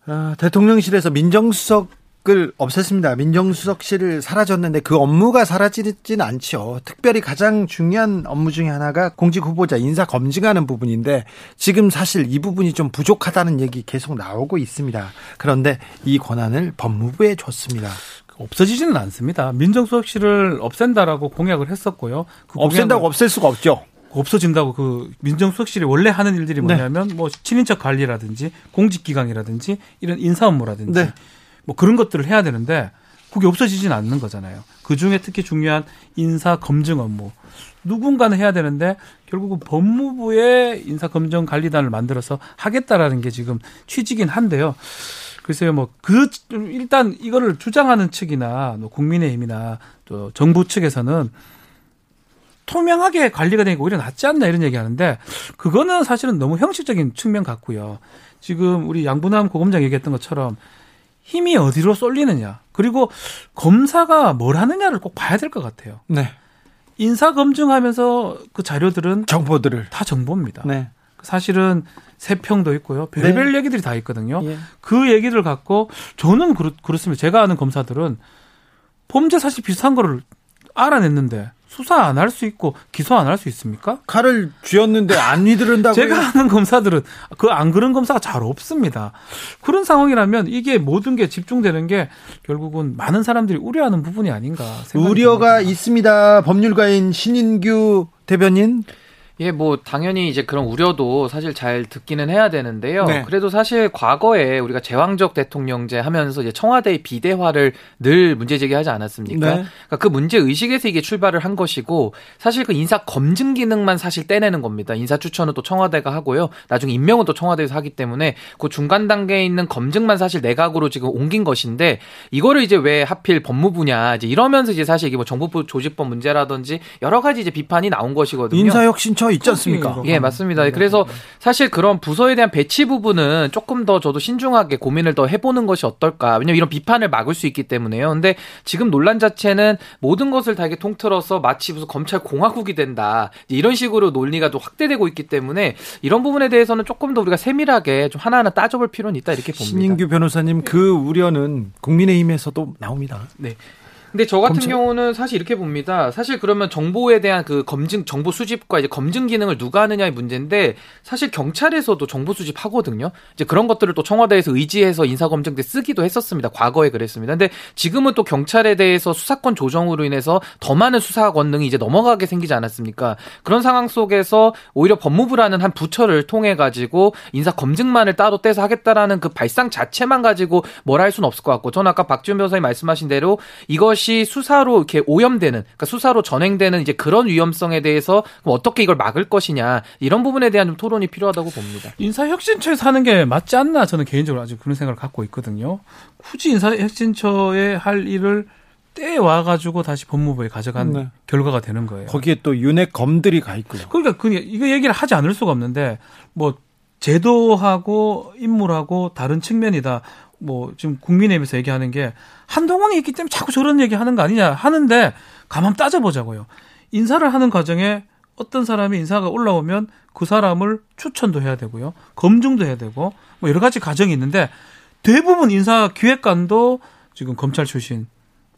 아, 대통령실에서 민정수석 을 없앴습니다. 민정수석실을 사라졌는데 그 업무가 사라지진 않죠. 특별히 가장 중요한 업무 중에 하나가 공직 후보자 인사 검증하는 부분인데 지금 사실 이 부분이 좀 부족하다는 얘기 계속 나오고 있습니다. 그런데 이 권한을 법무부에 줬습니다. 없어지지는 않습니다. 민정수석실을 없앤다라고 공약을 했었고요. 그 없앤다고 없앨 수가 없죠. 없어진다고 그 민정수석실이 원래 하는 일들이 네. 뭐냐면 네. 뭐 친인척 관리라든지 공직기강이라든지 이런 인사 업무라든지 네. 뭐 그런 것들을 해야 되는데 그게 없어지진 않는 거잖아요. 그 중에 특히 중요한 인사 검증 업무 누군가는 해야 되는데 결국은 법무부의 인사 검증 관리단을 만들어서 하겠다라는 게 지금 취지긴 한데요. 글쎄요, 뭐, 그, 일단 이거를 주장하는 측이나, 뭐 국민의힘이나 또 정부 측에서는 투명하게 관리가 되고 오히려 낫지 않나 이런 얘기 하는데, 그거는 사실은 너무 형식적인 측면 같고요. 지금 우리 양분남 고검장 얘기했던 것처럼 힘이 어디로 쏠리느냐. 그리고 검사가 뭘 하느냐를 꼭 봐야 될 것 같아요. 네. 인사 검증하면서 그 자료들은 정보들을 다 정보입니다. 네. 사실은 세평도 있고요. 별별 네. 얘기들이 다 있거든요. 예. 그 얘기를 갖고 저는 그렇, 그렇습니다. 제가 아는 검사들은 범죄 사실 비슷한 거를 알아냈는데 수사 안 할 수 있고 기소 안 할 수 있습니까? 칼을 쥐었는데 안 휘두른다고 *laughs* 제가 아는 검사들은 그 안 그런 검사가 잘 없습니다. 그런 상황이라면 이게 모든 게 집중되는 게 결국은 많은 사람들이 우려하는 부분이 아닌가 우려가 듭니다. 있습니다. 법률가인 신인규 대변인 예, 뭐 당연히 이제 그런 우려도 사실 잘 듣기는 해야 되는데요. 네. 그래도 사실 과거에 우리가 제왕적 대통령제 하면서 이제 청와대의 비대화를 늘 문제 제기하지 않았습니까? 네. 그러니까 그 문제 의식에서 이게 출발을 한 것이고 사실 그 인사 검증 기능만 사실 떼내는 겁니다. 인사 추천은 또 청와대가 하고요. 나중에 임명은 또 청와대에서 하기 때문에 그 중간 단계에 있는 검증만 사실 내각으로 지금 옮긴 것인데 이거를 이제 왜 하필 법무부냐 이제 이러면서 이제 사실 이게 뭐 정부부 조직법 문제라든지 여러 가지 이제 비판이 나온 것이거든요. 인사혁신처 저 있지 않습니까? 예, 맞습니다. 네, 그래서 사실 그런 부서에 대한 배치 부분은 조금 더 저도 신중하게 고민을 더 해보는 것이 어떨까. 왜냐면 이런 비판을 막을 수 있기 때문에요. 근데 지금 논란 자체는 모든 것을 다 이렇게 통틀어서 마치 무슨 검찰 공화국이 된다. 이런 식으로 논리가 또 확대되고 있기 때문에 이런 부분에 대해서는 조금 더 우리가 세밀하게 좀 하나하나 따져볼 필요는 있다 이렇게 봅니다. 신인규 변호사님 그 우려는 국민의힘에서도 나옵니다. 네. 근데 저 같은 검증? 경우는 사실 이렇게 봅니다. 사실 그러면 정보에 대한 그 검증, 정보 수집과 이제 검증 기능을 누가 하느냐의 문제인데 사실 경찰에서도 정보 수집 하거든요. 이제 그런 것들을 또 청와대에서 의지해서 인사검증 때 쓰기도 했었습니다. 과거에 그랬습니다. 근데 지금은 또 경찰에 대해서 수사권 조정으로 인해서 더 많은 수사 권능이 이제 넘어가게 생기지 않았습니까? 그런 상황 속에서 오히려 법무부라는 한 부처를 통해 가지고 인사 검증만을 따로 떼서 하겠다라는 그 발상 자체만 가지고 뭘 할 수는 없을 것 같고 저는 아까 박지원 변호사님 말씀하신 대로 이것 이 것이 수사로 이렇게 오염되는 그러니까 수사로 전행되는 이제 그런 위험성에 대해서 어떻게 이걸 막을 것이냐 이런 부분에 대한 좀 토론이 필요하다고 봅니다. 인사혁신처에 사는 게 맞지 않나 저는 개인적으로 아주 그런 생각을 갖고 있거든요. 굳이 인사혁신처에 할 일을 떼 와가지고 다시 법무부에 가져간 네. 결과가 되는 거예요. 거기에 또 윤핵 검들이 가 있고요. 그러니까 그 이거 얘기를 하지 않을 수가 없는데 뭐 제도하고 인물하고 다른 측면이다. 뭐 지금 국민의힘에서 얘기하는 게 한동훈이 있기 때문에 자꾸 저런 얘기 하는 거 아니냐 하는데 가만 따져보자고요. 인사를 하는 과정에 어떤 사람이 인사가 올라오면 그 사람을 추천도 해야 되고요. 검증도 해야 되고 뭐 여러 가지 과정이 있는데 대부분 인사 기획관도 지금 검찰 출신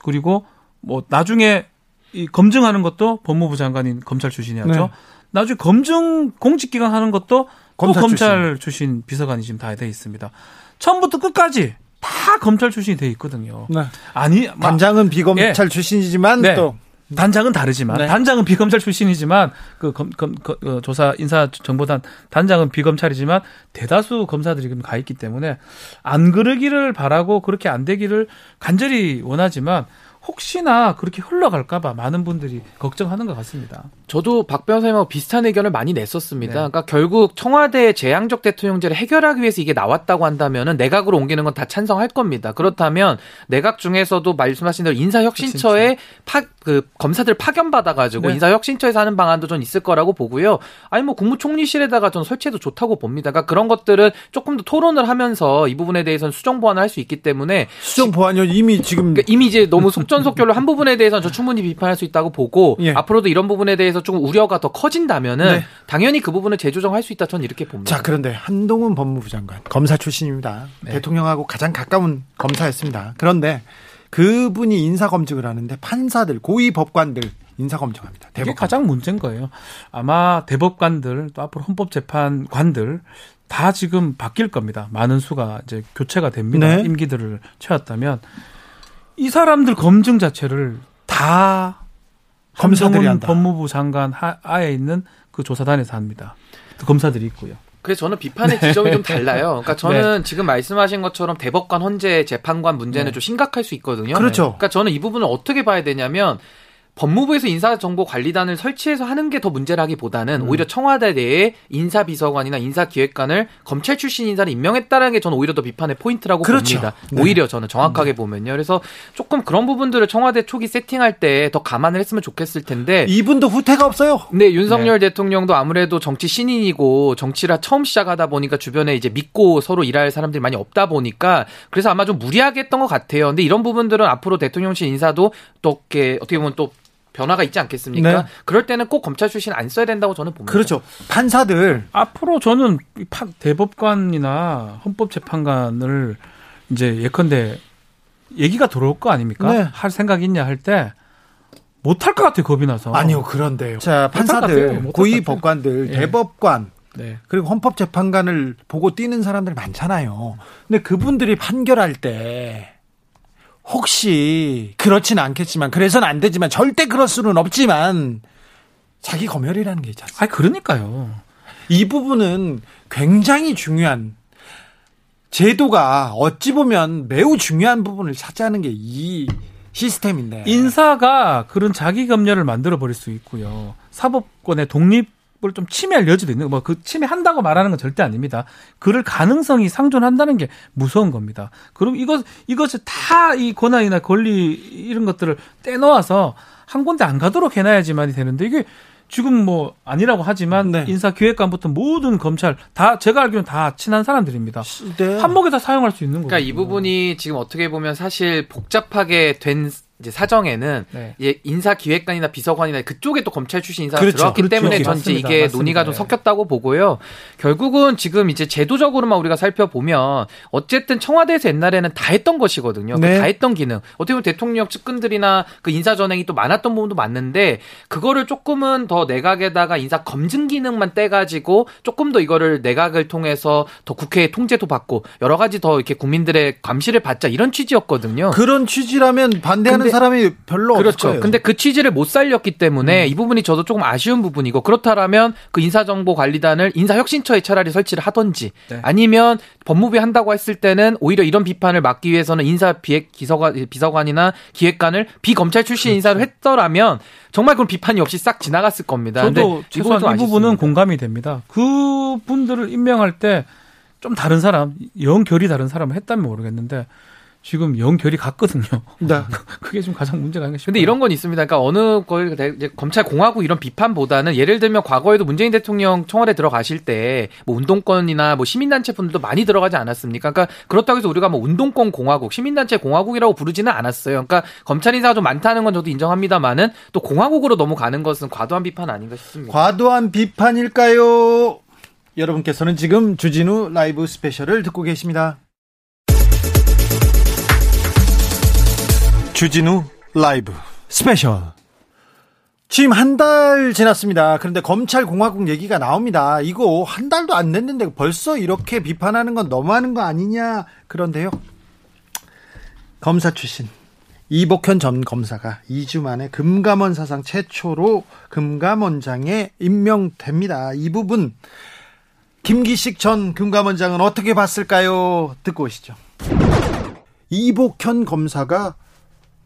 그리고 뭐 나중에 이 검증하는 것도 법무부 장관인 검찰 출신이었죠. 네. 나중에 검증 공직기관 하는 것도 검찰, 검찰 출신. 출신 비서관이 지금 다 돼 있습니다. 처음부터 끝까지 다 검찰 출신이 돼 있거든요. 네. 아니 단장은 비검찰 예. 출신이지만 네. 또 단장은 다르지만 네. 단장은 비검찰 출신이지만 그 검, 검, 검그 조사 인사 정보단 단장은 비검찰이지만 대다수 검사들이 가 있기 때문에 안 그러기를 바라고 그렇게 안 되기를 간절히 원하지만 혹시나 그렇게 흘러갈까봐 많은 분들이 걱정하는 것 같습니다. 저도 박 변호사님하고 비슷한 의견을 많이 냈었습니다. 네. 그러니까 결국 청와대 재앙적 대통령제를 해결하기 위해서 이게 나왔다고 한다면은 내각으로 옮기는 건 다 찬성할 겁니다. 그렇다면 내각 중에서도 말씀하신 대로 인사혁신처에 파, 그 검사들 파견 받아가지고 네. 인사혁신처에서 하는 방안도 좀 있을 거라고 보고요. 아니 뭐 국무총리실에다가 좀 설치해도 좋다고 봅니다. 그러니까 그런 것들은 조금 더 토론을 하면서 이 부분에 대해서는 수정 보완을 할 수 있기 때문에 수정 보완이 이미 지금 그러니까 이미 이제 너무 속전속결로 한 부분에 대해서는 저 충분히 비판할 수 있다고 보고 *laughs* 예. 앞으로도 이런 부분에 대해서 조금 우려가 더 커진다면은 네. 당연히 그 부분을 재조정할 수 있다 저는 이렇게 봅니다. 자 그런데 한동훈 법무부 장관 검사 출신입니다. 네. 대통령하고 가장 가까운 검사였습니다. 그런데 그분이 인사 검증을 하는데 판사들 고위 법관들 인사 검증합니다. 대법관. 이게 가장 문제인 거예요. 아마 대법관들 또 앞으로 헌법재판관들 다 지금 바뀔 겁니다. 많은 수가 이제 교체가 됩니다. 네. 임기들을 채웠다면 이 사람들 검증 자체를 다 검사들이 한다. 법무부 장관 하에 있는 그 조사단에서 합니다. 그 검사들이 있고요. 그래서 저는 비판의 네. 지점이 좀 달라요. 그러니까 저는 네. 지금 말씀하신 것처럼 대법관 헌재 재판관 문제는 네. 좀 심각할 수 있거든요. 그렇죠. 그러니까 저는 이 부분을 어떻게 봐야 되냐면 법무부에서 인사정보관리단을 설치해서 하는 게 더 문제라기보다는 음. 오히려 청와대 내에 인사비서관이나 인사기획관을 검찰 출신 인사를 임명했다는 게 저는 오히려 더 비판의 포인트라고 그렇죠. 봅니다. 네. 오히려 저는 정확하게 네. 보면요. 그래서 조금 그런 부분들을 청와대 초기 세팅할 때 더 감안을 했으면 좋겠을 텐데 이분도 후퇴가 없어요. 네, 윤석열 네. 대통령도 아무래도 정치 신인이고 정치라 처음 시작하다 보니까 주변에 이제 믿고 서로 일할 사람들이 많이 없다 보니까 그래서 아마 좀 무리하게 했던 것 같아요. 근데 이런 부분들은 앞으로 대통령실 인사도 또 어떻게 어떻게 보면 또 변화가 있지 않겠습니까? 네. 그럴 때는 꼭 검찰 출신 안 써야 된다고 저는 봅니다. 그렇죠. 판사들 앞으로 저는 대법관이나 헌법재판관을 이제 예컨대 얘기가 들어올 거 아닙니까? 네. 할 생각 있냐 할 때 못할 것 같아요 겁이 나서. 아니요 그런데요. 자 판사들, 고위 법관들, 네. 대법관 네. 그리고 헌법재판관을 보고 뛰는 사람들 많잖아요. 근데 그분들이 판결할 때 혹시 그렇지는 않겠지만 그래서는 안 되지만 절대 그럴 수는 없지만 자기 검열이라는 게 있잖아요. 아, 그러니까요. 이 부분은 굉장히 중요한 제도가 어찌 보면 매우 중요한 부분을 차지하는 게 이 시스템인데 인사가 그런 자기 검열을 만들어 버릴 수 있고요. 사법권의 독립 좀 침해할 여지도 있는 뭐 그 침해한다고 말하는 건 절대 아닙니다. 그럴 가능성이 상존한다는 게 무서운 겁니다. 그럼 이것 이것을 다이 권한이나 권리 이런 것들을 떼놓아서 한 군데 안 가도록 해놔야지만이 되는데 이게 지금 뭐 아니라고 하지만 네. 인사기획관부터 모든 검찰 다 제가 알기로는 다 친한 사람들입니다. 네. 한목에 다 사용할 수 있는 거예요. 그러니까 이 부분이 지금 어떻게 보면 사실 복잡하게 된 이제 사정에는 네. 이제 인사기획관이나 비서관이나 그쪽에 또 검찰 출신 인사가 그렇죠. 들어왔기 그렇죠. 때문에 전체 이게 맞습니다. 논의가 좀 네. 섞였다고 보고요. 결국은 지금 이제 제도적으로만 우리가 살펴보면 어쨌든 청와대에서 옛날에는 다 했던 것이거든요. 그 네. 다 했던 기능. 어떻게 보면 대통령 측근들이나 그 인사 전행이 또 많았던 부분도 맞는데 그거를 조금은 더 내각에다가 인사 검증 기능만 떼가지고 조금 더 이거를 내각을 통해서 더 국회의 통제도 받고 여러 가지 더 이렇게 국민들의 감시를 받자 이런 취지였거든요. 그런 취지라면 반대하는 사람이 별로 그렇죠. 없을 근데 그 취지를 못 살렸기 때문에 음. 이 부분이 저도 조금 아쉬운 부분이고 그렇다라면 그 인사정보관리단을 인사혁신처에 차라리 설치를 하던지 네. 아니면 법무부에 한다고 했을 때는 오히려 이런 비판을 막기 위해서는 인사 비핵 기서관 비서관이나 기획관을 비검찰 출신 그렇죠. 인사를 했더라면 정말 그런 비판이 없이 싹 지나갔을 겁니다. 저도 최소한 이 부분은 공감이 됩니다. 그 분들을 임명할 때 좀 다른 사람, 영 결이 다른 사람을 했다면 모르겠는데 지금 연결이 같거든요. 네. *laughs* 그게 좀 가장 문제가 아닌가 싶어요. 근데 이런 건 있습니다. 그러니까 어느 걸 검찰 공화국 이런 비판보다는 예를 들면 과거에도 문재인 대통령 청와대 들어가실 때 뭐 운동권이나 뭐 시민단체 분들도 많이 들어가지 않았습니까? 그러니까 그렇다고 해서 우리가 뭐 운동권 공화국, 시민단체 공화국이라고 부르지는 않았어요. 그러니까 검찰 인사가 좀 많다는 건 저도 인정합니다만은 또 공화국으로 넘어가는 것은 과도한 비판 아닌가 싶습니다. 과도한 비판일까요? 여러분께서는 지금 주진우 라이브 스페셜을 듣고 계십니다. 주진우 라이브 스페셜 지금 한 달 지났습니다. 그런데 검찰 공화국 얘기가 나옵니다. 이거 한 달도 안 됐는데 벌써 이렇게 비판하는 건 너무하는 거 아니냐. 그런데요. 검사 출신 이복현 전 검사가 2주 만에 금감원 사상 최초로 금감원장에 임명됩니다. 이 부분 김기식 전 금감원장은 어떻게 봤을까요? 듣고 오시죠. 이복현 검사가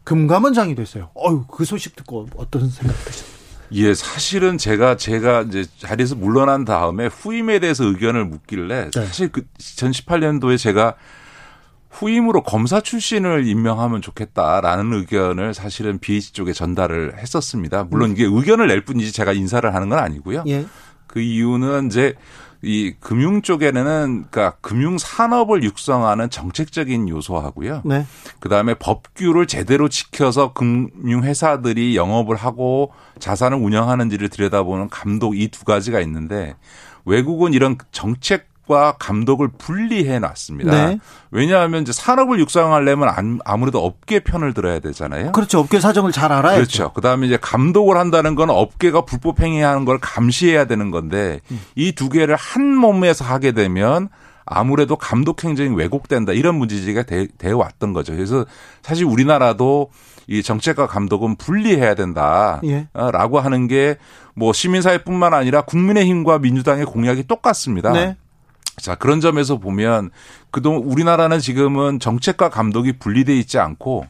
금감원장이 됐어요. 어유 그 소식 듣고 어떤 생각 드셨어요? 예, 사실은 제가 제가 이제 자리에서 물러난 다음에 후임에 대해서 의견을 묻길래 네. 사실 그 2018년도에 제가 후임으로 검사 출신을 임명하면 좋겠다라는 의견을 사실은 BH 쪽에 전달을 했었습니다. 물론 이게 의견을 낼 뿐이지 제가 인사를 하는 건 아니고요. 예. 그 이유는 이제 이 금융 쪽에는 그러니까 금융 산업을 육성하는 정책적인 요소하고요. 네. 그다음에 법규를 제대로 지켜서 금융 회사들이 영업을 하고 자산을 운영하는지를 들여다보는 감독 이 두 가지가 있는데 외국은 이런 정책 과 감독을 분리해 놨습니다. 네. 왜냐하면 이제 산업을 육성하려면 아무래도 업계 편을 들어야 되잖아요. 그렇죠. 업계 사정을 잘 알아야 그렇죠. 그다음에 이제 감독을 한다는 건 업계가 불법 행위하는 걸 감시해야 되는 건데 음. 이두 개를 한 몸에서 하게 되면 아무래도 감독 행정이 왜곡된다 이런 문제지가 돼, 돼 왔던 거죠. 그래서 사실 우리나라도 이 정책과 감독은 분리해야 된다라고 예. 하는 게 뭐 시민사회뿐만 아니라 국민의힘과 민주당의 공약이 똑같습니다. 네. 자, 그런 점에서 보면 그동안 우리나라는 지금은 정책과 감독이 분리돼 있지 않고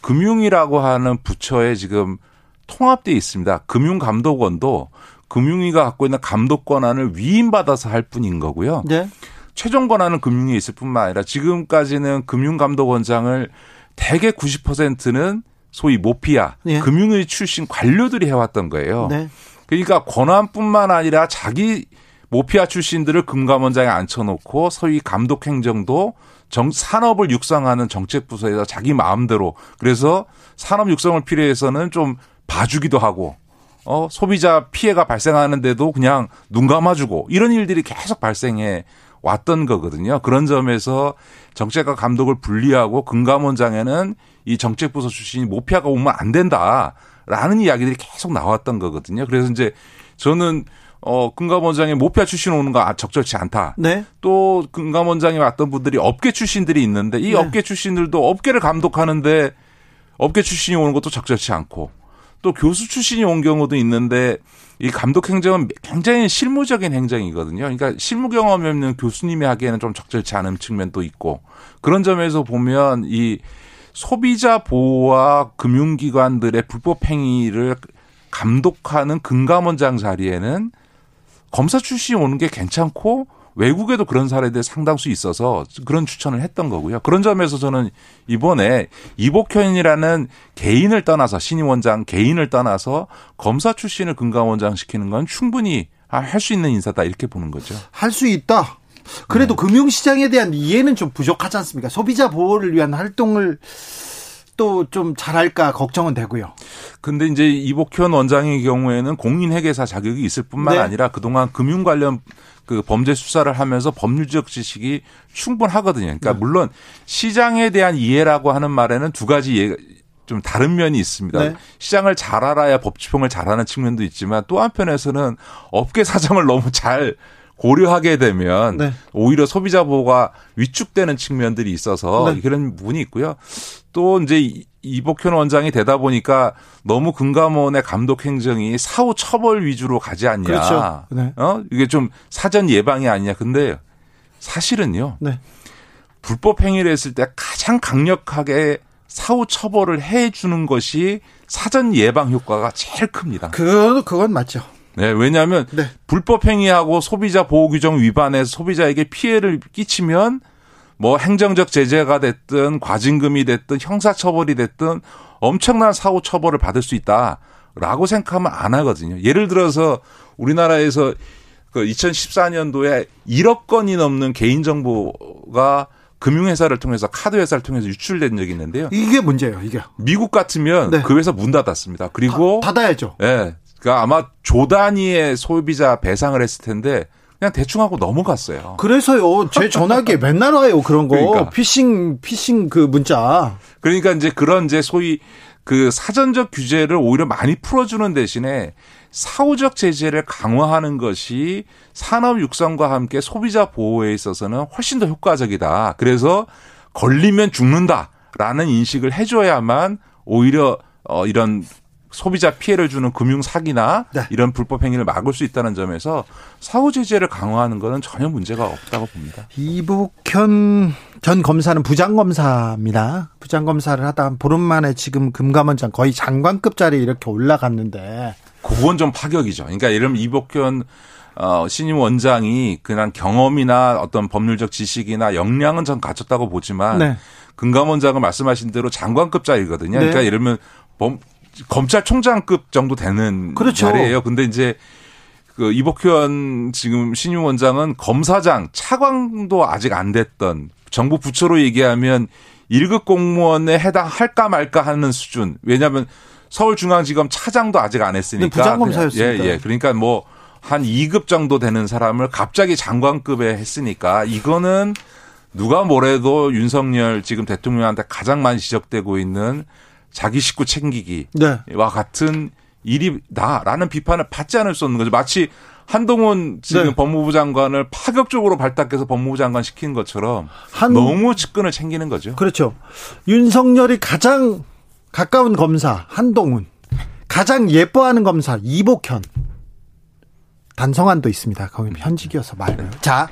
금융이라고 하는 부처에 지금 통합돼 있습니다. 금융감독원도 금융위가 갖고 있는 감독 권한을 위임받아서 할 뿐인 거고요. 네. 최종 권한은 금융위에 있을 뿐만 아니라 지금까지는 금융감독원장을 대개 90%는 소위 모피아 네. 금융위 출신 관료들이 해왔던 거예요. 네. 그러니까 권한뿐만 아니라 자기 모피아 출신들을 금감원장에 앉혀놓고 소위 감독 행정도 정, 산업을 육성하는 정책부서에서 자기 마음대로 그래서 산업 육성을 필요해서는 좀 봐주기도 하고 어, 소비자 피해가 발생하는데도 그냥 눈 감아주고 이런 일들이 계속 발생해 왔던 거거든요. 그런 점에서 정책과 감독을 분리하고 금감원장에는 이 정책부서 출신이 모피아가 오면 안 된다라는 이야기들이 계속 나왔던 거거든요. 그래서 이제 저는 어, 금감원장에 모피아 출신 오는 거 적절치 않다. 네. 또 금감원장에 왔던 분들이 업계 출신들이 있는데 이 네. 업계 출신들도 업계를 감독하는데 업계 출신이 오는 것도 적절치 않고 또 교수 출신이 온 경우도 있는데 이 감독 행정은 굉장히 실무적인 행정이거든요. 그러니까 실무 경험이 없는 교수님이 하기에는 좀 적절치 않은 측면도 있고 그런 점에서 보면 이 소비자 보호와 금융기관들의 불법 행위를 감독하는 금감원장 자리에는 검사 출신이 오는 게 괜찮고 외국에도 그런 사례들 상당수 있어서 그런 추천을 했던 거고요. 그런 점에서 저는 이번에 이복현이라는 개인을 떠나서 신임 원장 개인을 떠나서 검사 출신을 금감원장 시키는 건 충분히 할 수 있는 인사다 이렇게 보는 거죠. 할 수 있다. 그래도 네. 금융시장에 대한 이해는 좀 부족하지 않습니까? 소비자 보호를 위한 활동을 또 좀 잘할까 걱정은 되고요. 근데 이제 이복현 원장의 경우에는 공인회계사 자격이 있을 뿐만 네. 아니라 그동안 금융 관련 그 범죄 수사를 하면서 법률적 지식이 충분하거든요. 그러니까 네. 물론 시장에 대한 이해라고 하는 말에는 두 가지 이해 좀 다른 면이 있습니다. 네. 시장을 잘 알아야 법 집행을 잘하는 측면도 있지만 또 한편에서는 업계 사정을 너무 잘 고려하게 되면 네. 오히려 소비자 보호가 위축되는 측면들이 있어서 네. 그런 부분이 있고요. 또 이제 이복현 원장이 되다 보니까 너무 금감원의 감독 행정이 사후 처벌 위주로 가지 않냐. 그렇죠. 네. 어? 이게 좀 사전 예방이 아니냐. 근데 사실은요. 네. 불법 행위를 했을 때 가장 강력하게 사후 처벌을 해 주는 것이 사전 예방 효과가 제일 큽니다. 그 그건 맞죠. 네, 왜냐하면 네. 불법 행위하고 소비자 보호 규정 위반해서 소비자에게 피해를 끼치면 뭐 행정적 제재가 됐든 과징금이 됐든 형사처벌이 됐든 엄청난 사후 처벌을 받을 수 있다라고 생각하면 안 하거든요. 예를 들어서 우리나라에서 그 2014년도에 1억 건이 넘는 개인정보가 금융회사를 통해서 카드회사를 통해서 유출된 적이 있는데요. 이게 문제예요, 이게. 미국 같으면 네. 그 회사 문 닫았습니다. 그리고 다, 닫아야죠. 예. 네, 그러니까 아마 조 단위의 소비자 배상을 했을 텐데 그냥 대충 하고 넘어갔어요. 그래서요. 제 전화기에 *laughs* 맨날 와요. 그런 거. 그러니까. 피싱 피싱 그 문자. 그러니까 이제 그런 이제 소위 그 사전적 규제를 오히려 많이 풀어주는 대신에 사후적 제재를 강화하는 것이 산업 육성과 함께 소비자 보호에 있어서는 훨씬 더 효과적이다. 그래서 걸리면 죽는다라는 인식을 해줘야만 오히려 어 이런 소비자 피해를 주는 금융 사기나 네. 이런 불법 행위를 막을 수 있다는 점에서 사후 제재를 강화하는 것은 전혀 문제가 없다고 봅니다. 이복현 전 검사는 부장 검사입니다. 부장 검사를 하다 보름 만에 지금 금감원장 거의 장관급 자리에 이렇게 올라갔는데 그건 좀 파격이죠. 그러니까 예를 들면 이복현 어, 신임 원장이 그냥 경험이나 어떤 법률적 지식이나 역량은 전 갖췄다고 보지만 네. 금감원장은 말씀하신 대로 장관급 자리거든요. 그러니까 네. 그러니까 예를 들면 범, 검찰총장급 정도 되는 그렇죠. 자리예요. 근데 이제 그 이복현 지금 신임 원장은 검사장 차관도 아직 안 됐던 정부 부처로 얘기하면 1급 공무원에 해당할까 말까 하는 수준. 왜냐하면 서울중앙지검 차장도 아직 안 했으니까. 부장검사였습니다. 예, 예. 그러니까 뭐 한 2급 정도 되는 사람을 갑자기 장관급에 했으니까 이거는 누가 뭐래도 윤석열 지금 대통령한테 가장 많이 지적되고 있는 자기 식구 챙기기와 네. 같은 일이다라는 비판을 받지 않을 수 없는 거죠. 마치 한동훈 지금 네. 법무부 장관을 파격적으로 발탁해서 법무부 장관 시킨 것처럼 한, 너무 측근을 챙기는 거죠. 그렇죠. 윤석열이 가장 가까운 검사 한동훈, 가장 예뻐하는 검사 이복현, 단성한도 있습니다. 거기 현직이어서 말고요. 자,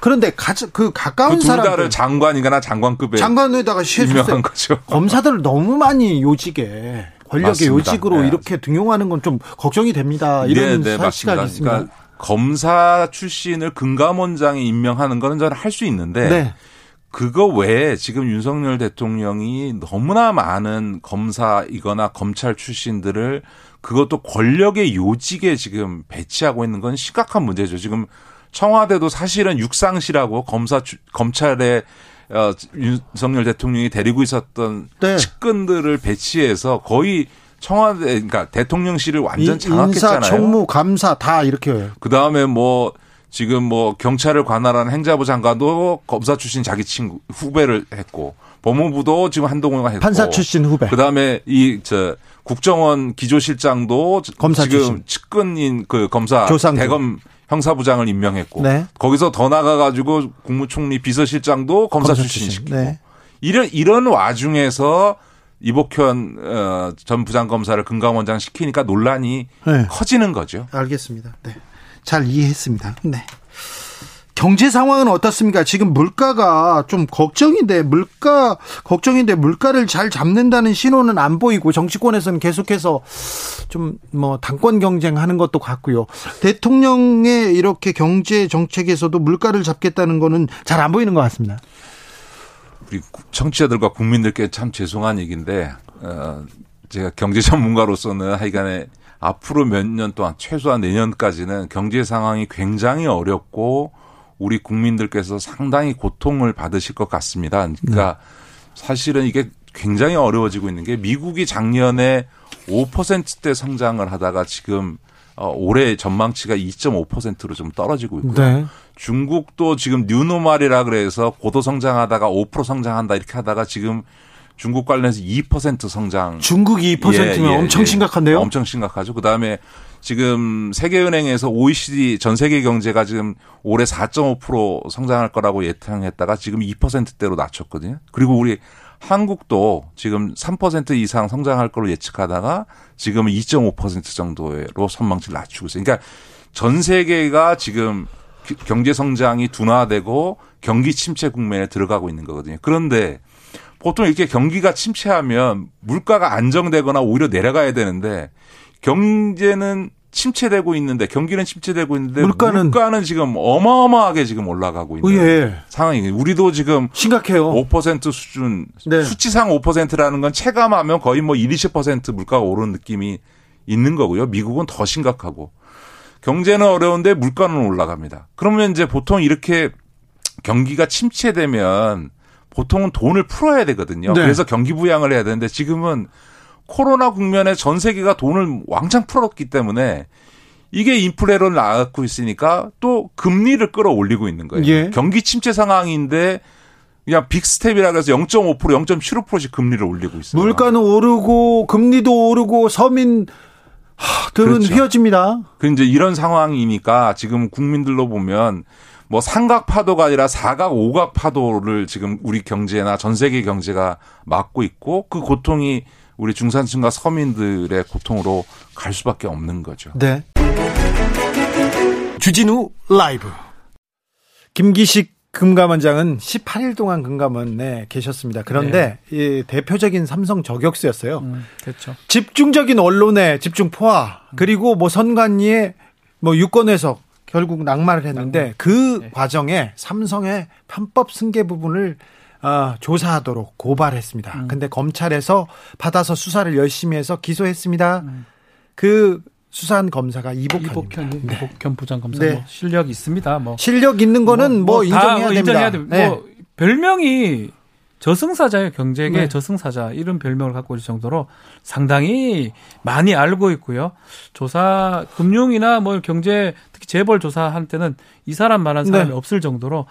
그런데 가, 그 가까운 그 사람들 장관이거나 장관급에 장관에다가 유명한 거죠. 검사들을 너무 많이 요직에 권력의 맞습니다. 요직으로 네. 이렇게 등용하는 건 좀 걱정이 됩니다. 이런 네, 네, 시각이 있습니다. 그러니까 검사 출신을 금감원장에 임명하는 거는 저는 할 수 있는데 네. 그거 외에 지금 윤석열 대통령이 너무나 많은 검사이거나 검찰 출신들을 그것도 권력의 요직에 지금 배치하고 있는 건 심각한 문제죠. 지금 청와대도 사실은 육상실하고 검사 검찰에 어, 윤석열 대통령이 데리고 있었던 네. 측근들을 배치해서 거의 청와대 그러니까 대통령실을 완전 장악했잖아요. 인사, 총무, 감사 다 이렇게. 그 다음에 뭐 지금 뭐 경찰을 관할하는 행자부 장관도 검사 출신 자기 친구 후배를 했고 법무부도 지금 한동훈가 했고 판사 출신 후배. 그 다음에 이 저 국정원 기조실장도 검사 지금 출신. 측근인 그 검사 조상조. 대검 형사부장을 임명했고 네. 거기서 더 나가 가지고 국무총리 비서실장도 검사, 검사 출신 시키고 네. 이런 이런 와중에서 이복현 어, 전 부장검사를 금감원장 시키니까 논란이 네. 커지는 거죠. 알겠습니다. 네. 잘 이해했습니다. 네. 경제 상황은 어떻습니까? 지금 물가가 좀 걱정인데 물가 걱정인데 물가를 잘 잡는다는 신호는 안 보이고 정치권에서는 계속해서 좀 뭐 당권 경쟁하는 것도 같고요. 대통령의 이렇게 경제 정책에서도 물가를 잡겠다는 거는 잘 안 보이는 것 같습니다. 우리 청취자들과 국민들께 참 죄송한 얘기인데 어 제가 경제 전문가로서는 하여간에 앞으로 몇 년 동안 최소한 내년까지는 경제 상황이 굉장히 어렵고 우리 국민들께서 상당히 고통을 받으실 것 같습니다. 그러니까 네. 사실은 이게 굉장히 어려워지고 있는 게 미국이 작년에 5%대 성장을 하다가 지금 어, 올해 전망치가 2.5%로 좀 떨어지고 있고요. 네. 중국도 지금 뉴노말이라 그래서 고도 성장하다가 5% 성장한다 이렇게 하다가 지금 중국 관련해서 2% 성장. 중국이 2%면 예, 예, 엄청 예. 심각한데요? 엄청 심각하죠. 그 다음에 지금 세계은행에서 OECD 전 세계 경제가 지금 올해 4.5% 성장할 거라고 예상했다가 지금 2%대로 낮췄거든요. 그리고 우리 한국도 지금 3% 이상 성장할 걸로 예측하다가 지금 2.5% 정도로 선망치를 낮추고 있어요. 그러니까 전 세계가 지금 경제 성장이 둔화되고 경기 침체 국면에 들어가고 있는 거거든요. 그런데 보통 이렇게 경기가 침체하면 물가가 안정되거나 오히려 내려가야 되는데 경제는 침체되고 있는데 경기는 침체되고 있는데 물가는, 물가는 지금 어마어마하게 지금 올라가고 있는 예. 상황이 우리도 지금 심각해요. 5% 수준 네. 수치상 5%라는 건 체감하면 거의 뭐 1, 20% 물가가 오르는 느낌이 있는 거고요. 미국은 더 심각하고 경제는 어려운데 물가는 올라갑니다. 그러면 이제 보통 이렇게 경기가 침체되면 보통은 돈을 풀어야 되거든요. 네. 그래서 경기 부양을 해야 되는데 지금은 코로나 국면에 전 세계가 돈을 왕창 풀었기 때문에 이게 인플레로 나가고 있으니까 또 금리를 끌어올리고 있는 거예요. 예. 경기 침체 상황인데 그냥 빅스텝이라 그래서 0.5% 0.75%씩 금리를 올리고 있어요. 물가는 오르고 금리도 오르고 서민 들은 그렇죠. 휘어집니다. 그 이제 이런 상황이니까 지금 국민들로 보면 뭐 삼각 파도가 아니라 사각 오각 파도를 지금 우리 경제나 전 세계 경제가 맞고 있고 그 고통이 우리 중산층과 서민들의 고통으로 갈 수밖에 없는 거죠. 네. 주진우 라이브. 김기식 금감원장은 18일 동안 금감원에 계셨습니다. 그런데 네. 이 대표적인 삼성 저격수였어요. 음, 그렇죠. 집중적인 언론의 집중 포화 그리고 뭐 선관위의 뭐 유권 해석 결국 낙마를 했는데 낙마. 그 네. 과정에 삼성의 편법 승계 부분을 어, 조사하도록 고발했습니다. 음. 근데 검찰에서 받아서 수사를 열심히 해서 기소했습니다. 음. 그 수사한 검사가 이복현입니다. 이복현, 네. 이복현 부장검사 네. 뭐 실력 있습니다. 뭐 실력 있는 거는 뭐, 뭐 인정해야 됩니다. 인정해야 돼. 네. 뭐 별명이 저승사자예요. 경제계 네. 저승사자 이런 별명을 갖고 있을 정도로 상당히 많이 알고 있고요. 조사 금융이나 뭐 경제 특히 재벌 조사할 때는 이 사람만한 사람이 네. 없을 정도로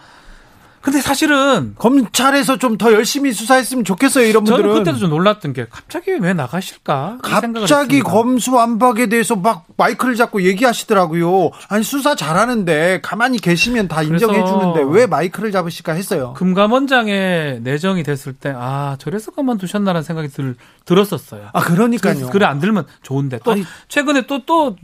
근데 사실은 검찰에서 좀 더 열심히 수사했으면 좋겠어요. 이런 분들은. 저는 그때도 좀 놀랐던 게 갑자기 왜 나가실까? 갑자기 검수완박에 대해서 막 마이크를 잡고 얘기하시더라고요. 아니 수사 잘하는데 가만히 계시면 다 인정해 주는데 왜 마이크를 잡으실까 했어요. 금감원장에 내정이 됐을 때 아 저래서 그만두셨나라는 생각이 들, 들었었어요. 아 그러니까요. 그래 안 들면 좋은데 또 아니, 최근에 또또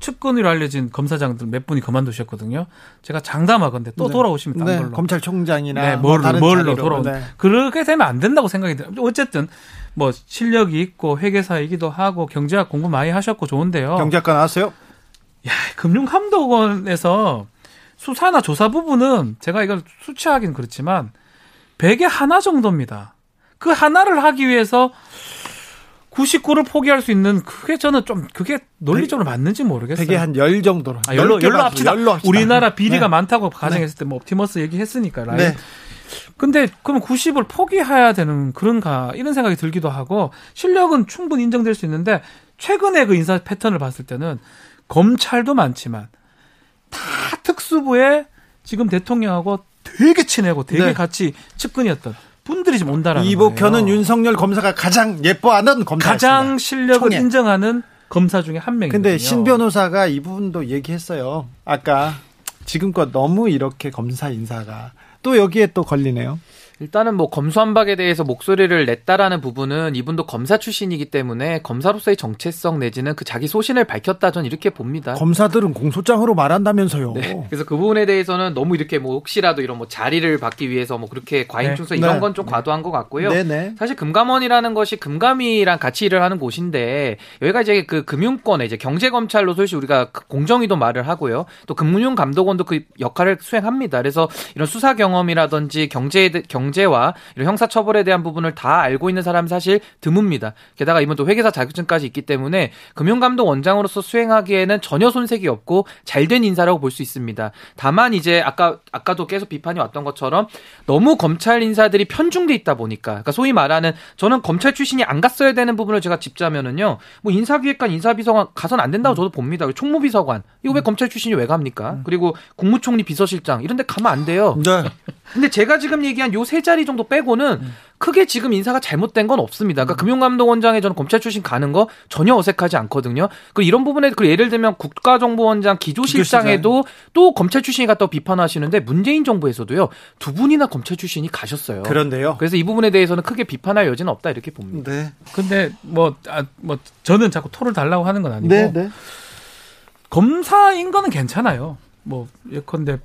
측근으로 알려진 검사장들 몇 분이 그만두셨거든요. 제가 장담하건데 또 네. 돌아오시면 딴 네. 걸로. 검찰총장이나 네, 뭘, 뭐 뭘로 돌아오 네. 그렇게 되면 안 된다고 생각이 들어요. 어쨌든 뭐 실력이 있고 회계사이기도 하고 경제학 공부 많이 하셨고 좋은데요. 경제학과 나왔어요? 야, 금융감독원에서 수사나 조사 부분은 제가 이걸 수치하긴 그렇지만 100에 하나 정도입니다. 그 하나를 하기 위해서 99를 포기할 수 있는 그게 저는 좀 그게 논리적으로 맞는지 모르겠어요. 되게 한 열 정도로. 아, 열로 열로 합시다. 열로 합시다. 우리나라 비리가 네. 많다고 가정했을 때 뭐 옵티머스 얘기했으니까 라인. 네. 근데 그럼 90을 포기해야 되는 그런가 이런 생각이 들기도 하고 실력은 충분히 인정될 수 있는데 최근에 그 인사 패턴을 봤을 때는 검찰도 많지만 다 특수부에 지금 대통령하고 되게 친하고 되게 네. 같이 측근이었던 분들이 좀 온다라는 이복현은 거예요. 윤석열 검사가 가장 예뻐하는 검사 가장 실력을 총회. 인정하는 검사 중에 한 명이거든요. 근데 신 변호사가 이 부분도 얘기했어요. 아까 지금껏 너무 이렇게 검사 인사가 또 여기에 또 걸리네요. 일단은 뭐 검수한박에 대해서 목소리를 냈다라는 부분은 이분도 검사 출신이기 때문에 검사로서의 정체성 내지는 그 자기 소신을 밝혔다 전 이렇게 봅니다. 검사들은 공소장으로 말한다면서요. 네. 그래서 그 부분에 대해서는 너무 이렇게 뭐 혹시라도 이런 뭐 자리를 받기 위해서 뭐 그렇게 과잉 충성 네. 이런 네. 건좀 과도한 것 같고요. 네, 네. 사실 금감원이라는 것이 금감이랑 같이 일을 하는 곳인데 여기가 이제 그 금융권에 이제 경제검찰로 솔직히 우리가 그 공정위도 말을 하고요. 또 금융감독원도 그 역할을 수행합니다. 그래서 이런 수사 경험이라든지 경제 경 경제와 이런 형사처벌에 대한 부분을 다 알고 있는 사람이 사실 드뭅니다. 게다가 이번 또 회계사 자격증까지 있기 때문에 금융감독 원장으로서 수행하기에는 전혀 손색이 없고 잘된 인사라고 볼 수 있습니다. 다만 이제 아까 아까도 계속 비판이 왔던 것처럼 너무 검찰 인사들이 편중돼 있다 보니까 그러니까 소위 말하는 저는 검찰 출신이 안 갔어야 되는 부분을 제가 짚자면은요. 뭐 인사기획관, 인사비서관 가선 안 된다고 저도 봅니다. 총무비서관 이거 왜 검찰 출신이 왜 갑니까? 그리고 국무총리 비서실장 이런 데 가면 안 돼요. 네. 근데 제가 지금 얘기한 요세 자리 정도 빼고는 음. 크게 지금 인사가 잘못된 건 없습니다. 그러니까 음. 금융감독원장에 저는 검찰 출신 가는 거 전혀 어색하지 않거든요. 그 이런 부분에 그 예를 들면 국가정보원장 기조실장에도 또 검찰 출신이 갔다고 비판하시는데 문재인 정부에서도요 두 분이나 검찰 출신이 가셨어요. 그런데요. 그래서 이 부분에 대해서는 크게 비판할 여지는 없다 이렇게 봅니다. 네. 근데 뭐뭐 아, 뭐 저는 자꾸 토를 달라고 하는 건 아니고 네, 네. 검사인 거는 괜찮아요. 뭐 예컨대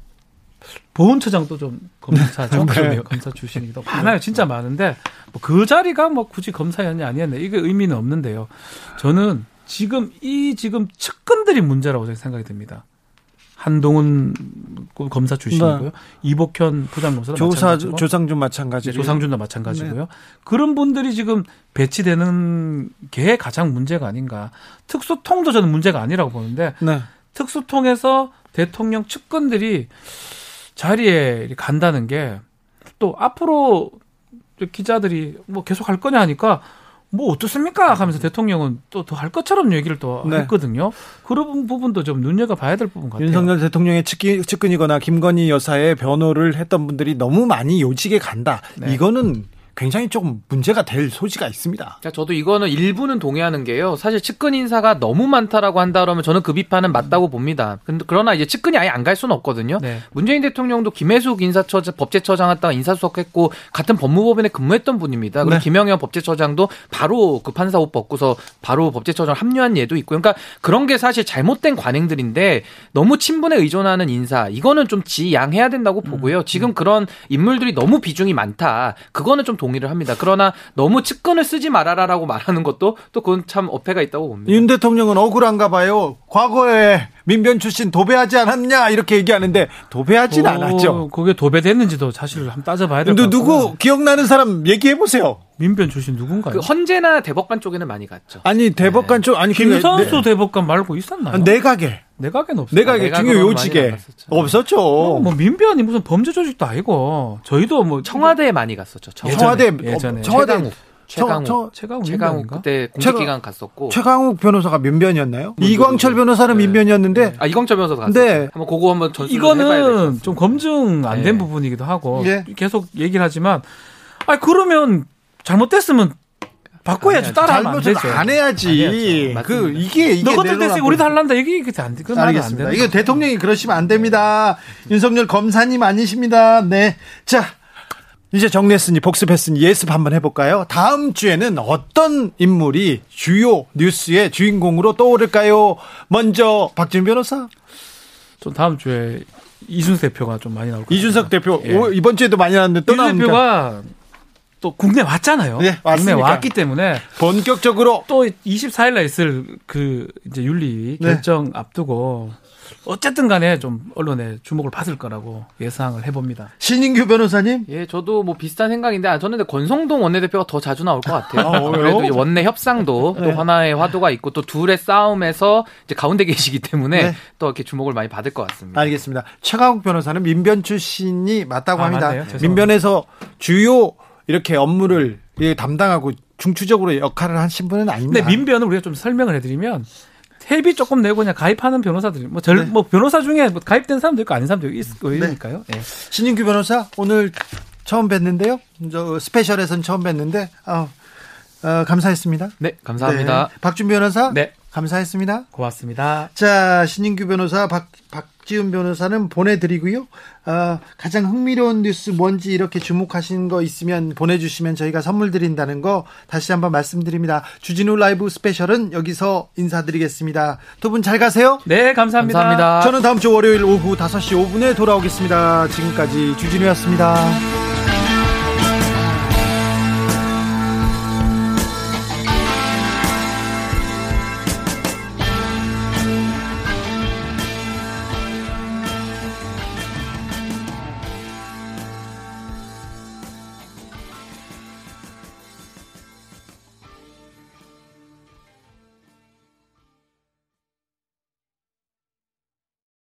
보훈처장도 좀 *laughs* 검사 네. 검사 출신이기도 많아요. 진짜 많은데 뭐 그 자리가 뭐 굳이 검사였냐 아니었냐 이게 의미는 없는데요. 저는 지금 이 지금 측근들이 문제라고 생각이 듭니다. 한동훈 검사 출신이고요. 네. 이복현 부장검사도 조사 마찬가지고. 조상준 마찬가지. 네, 조상준도 마찬가지고요. 네. 그런 분들이 지금 배치되는 게 가장 문제가 아닌가. 특수통도 저는 문제가 아니라고 보는데 네. 특수통에서 대통령 측근들이 자리에 간다는 게 또 앞으로 기자들이 뭐 계속 할 거냐 하니까 뭐 어떻습니까? 하면서 대통령은 또 더 할 것처럼 얘기를 또 네. 했거든요. 그런 부분도 좀 눈여겨 봐야 될 부분 같아요. 윤석열 대통령의 측근이거나 김건희 여사의 변호를 했던 분들이 너무 많이 요직에 간다. 네. 이거는 굉장히 조금 문제가 될 소지가 있습니다. 저도 이거는 일부는 동의하는 게요. 사실 측근 인사가 너무 많다라고 한다 그러면 저는 그 비판은 맞다고 봅니다. 근데 그러나 이제 측근이 아예 안 갈 수는 없거든요. 네. 문재인 대통령도 김혜숙 인사처장 법제처장 했다가 인사수석했고 같은 법무법인에 근무했던 분입니다. 그리고 네. 김영현 법제처장도 바로 그 판사 옷 벗고서 바로 법제처장 합류한 예도 있고. 그러니까 그런 게 사실 잘못된 관행들인데 너무 친분에 의존하는 인사 이거는 좀 지양해야 된다고 보고요. 음. 지금 그런 인물들이 너무 비중이 많다. 그거는 좀 동의를 합니다. 그러나 너무 측근을 쓰지 말아라라고 말하는 것도 또 그건 참 어폐가 있다고 봅니다. 윤 대통령은 억울한가 봐요. 과거에 민변 출신 도배하지 않았냐 이렇게 얘기하는데 도배하진 않았죠. 그게 도배됐는지도 사실 한번 따져봐야 될것 같아요. 누구 기억나는 사람 얘기해 보세요. 민변 출신 누군가요? 그 헌재나 대법관 쪽에는 많이 갔죠. 아니 대법관 네. 쪽 아니 김선수 네. 대법관 말고 있었나요? 내각에 내각에는 없었죠. 내각에 중요 요직에 없었죠. 뭐, 뭐, 민변이 무슨 범죄 조직도 아니고 저희도 뭐 청와대에 많이 갔었죠. 청와대 예전에, 예전에. 청와대 최강욱. 최강욱. 최강욱 그때 공직기관 갔었고. 최강욱 변호사가 민변이었나요? 이광철 변호사는 네. 민변이었는데. 아 이광철 변호사도 갔어요. 네. 한번 그거 한번 전수 이거는 좀 검증 안된 네. 부분이기도 하고 네. 계속 얘기를 하지만 아 그러면 잘못됐으면 바꿔야지 따라하면 안 되죠. 안 해야지. 그 이게 이게 너 같은 대신 우리도 할란다 이게 이게 안 돼. 그 알겠습니다. 이게 대통령이 그러시면 안 됩니다. 윤석열 검사님 아니십니다. 네. 자. 이제 정리했으니 복습했으니 예습 한번 해볼까요? 다음 주에는 어떤 인물이 주요 뉴스의 주인공으로 떠오를까요? 먼저 박진 변호사. 좀 다음 주에 이준석 대표가 좀 많이 나올 것 같아요. 이준석 대표 예. 이번 주에도 많이 나왔는데 또 이준석 대표가 또 국내 왔잖아요. 네, 국내 왔기 때문에 본격적으로 또 24일날 있을 그 이제 윤리 네. 결정 네. 앞두고 어쨌든 간에 좀 언론에 주목을 받을 거라고 예상을 해봅니다. 신인규 변호사님? 예, 저도 뭐 비슷한 생각인데, 아, 저는 근데 권성동 원내대표가 더 자주 나올 것 같아요. 아, 그래도 원내 협상도 네. 또 하나의 화두가 있고 또 둘의 싸움에서 이제 가운데 계시기 때문에 네. 또 이렇게 주목을 많이 받을 것 같습니다. 알겠습니다. 최강욱 변호사는 민변 출신이 맞다고 아, 합니다. 맞네요. 민변에서 주요 이렇게 업무를 담당하고 중추적으로 역할을 하신 분은 아닙니다. 네, 민변은 우리가 좀 설명을 해드리면 회비 조금 내고 그냥 가입하는 변호사들이 뭐, 절, 네. 뭐 변호사 중에 뭐 가입된 사람도 있고 아닌 사람도 있고 네. 이러니까요. 네. 신인규 변호사 오늘 처음 뵀는데요. 저 스페셜에서는 처음 뵀는데 어, 어, 감사했습니다. 네, 감사합니다. 네. 박준 변호사. 네. 감사했습니다. 고맙습니다. 자, 신인규 변호사, 박, 박지훈 변호사는 보내드리고요. 어, 가장 흥미로운 뉴스 뭔지 이렇게 주목하신 거 있으면 보내주시면 저희가 선물 드린다는 거 다시 한번 말씀드립니다. 주진우 라이브 스페셜은 여기서 인사드리겠습니다. 두 분 잘 가세요. 네, 감사합니다. 감사합니다. 저는 다음 주 월요일 오후 5시 5분에 돌아오겠습니다. 지금까지 주진우였습니다.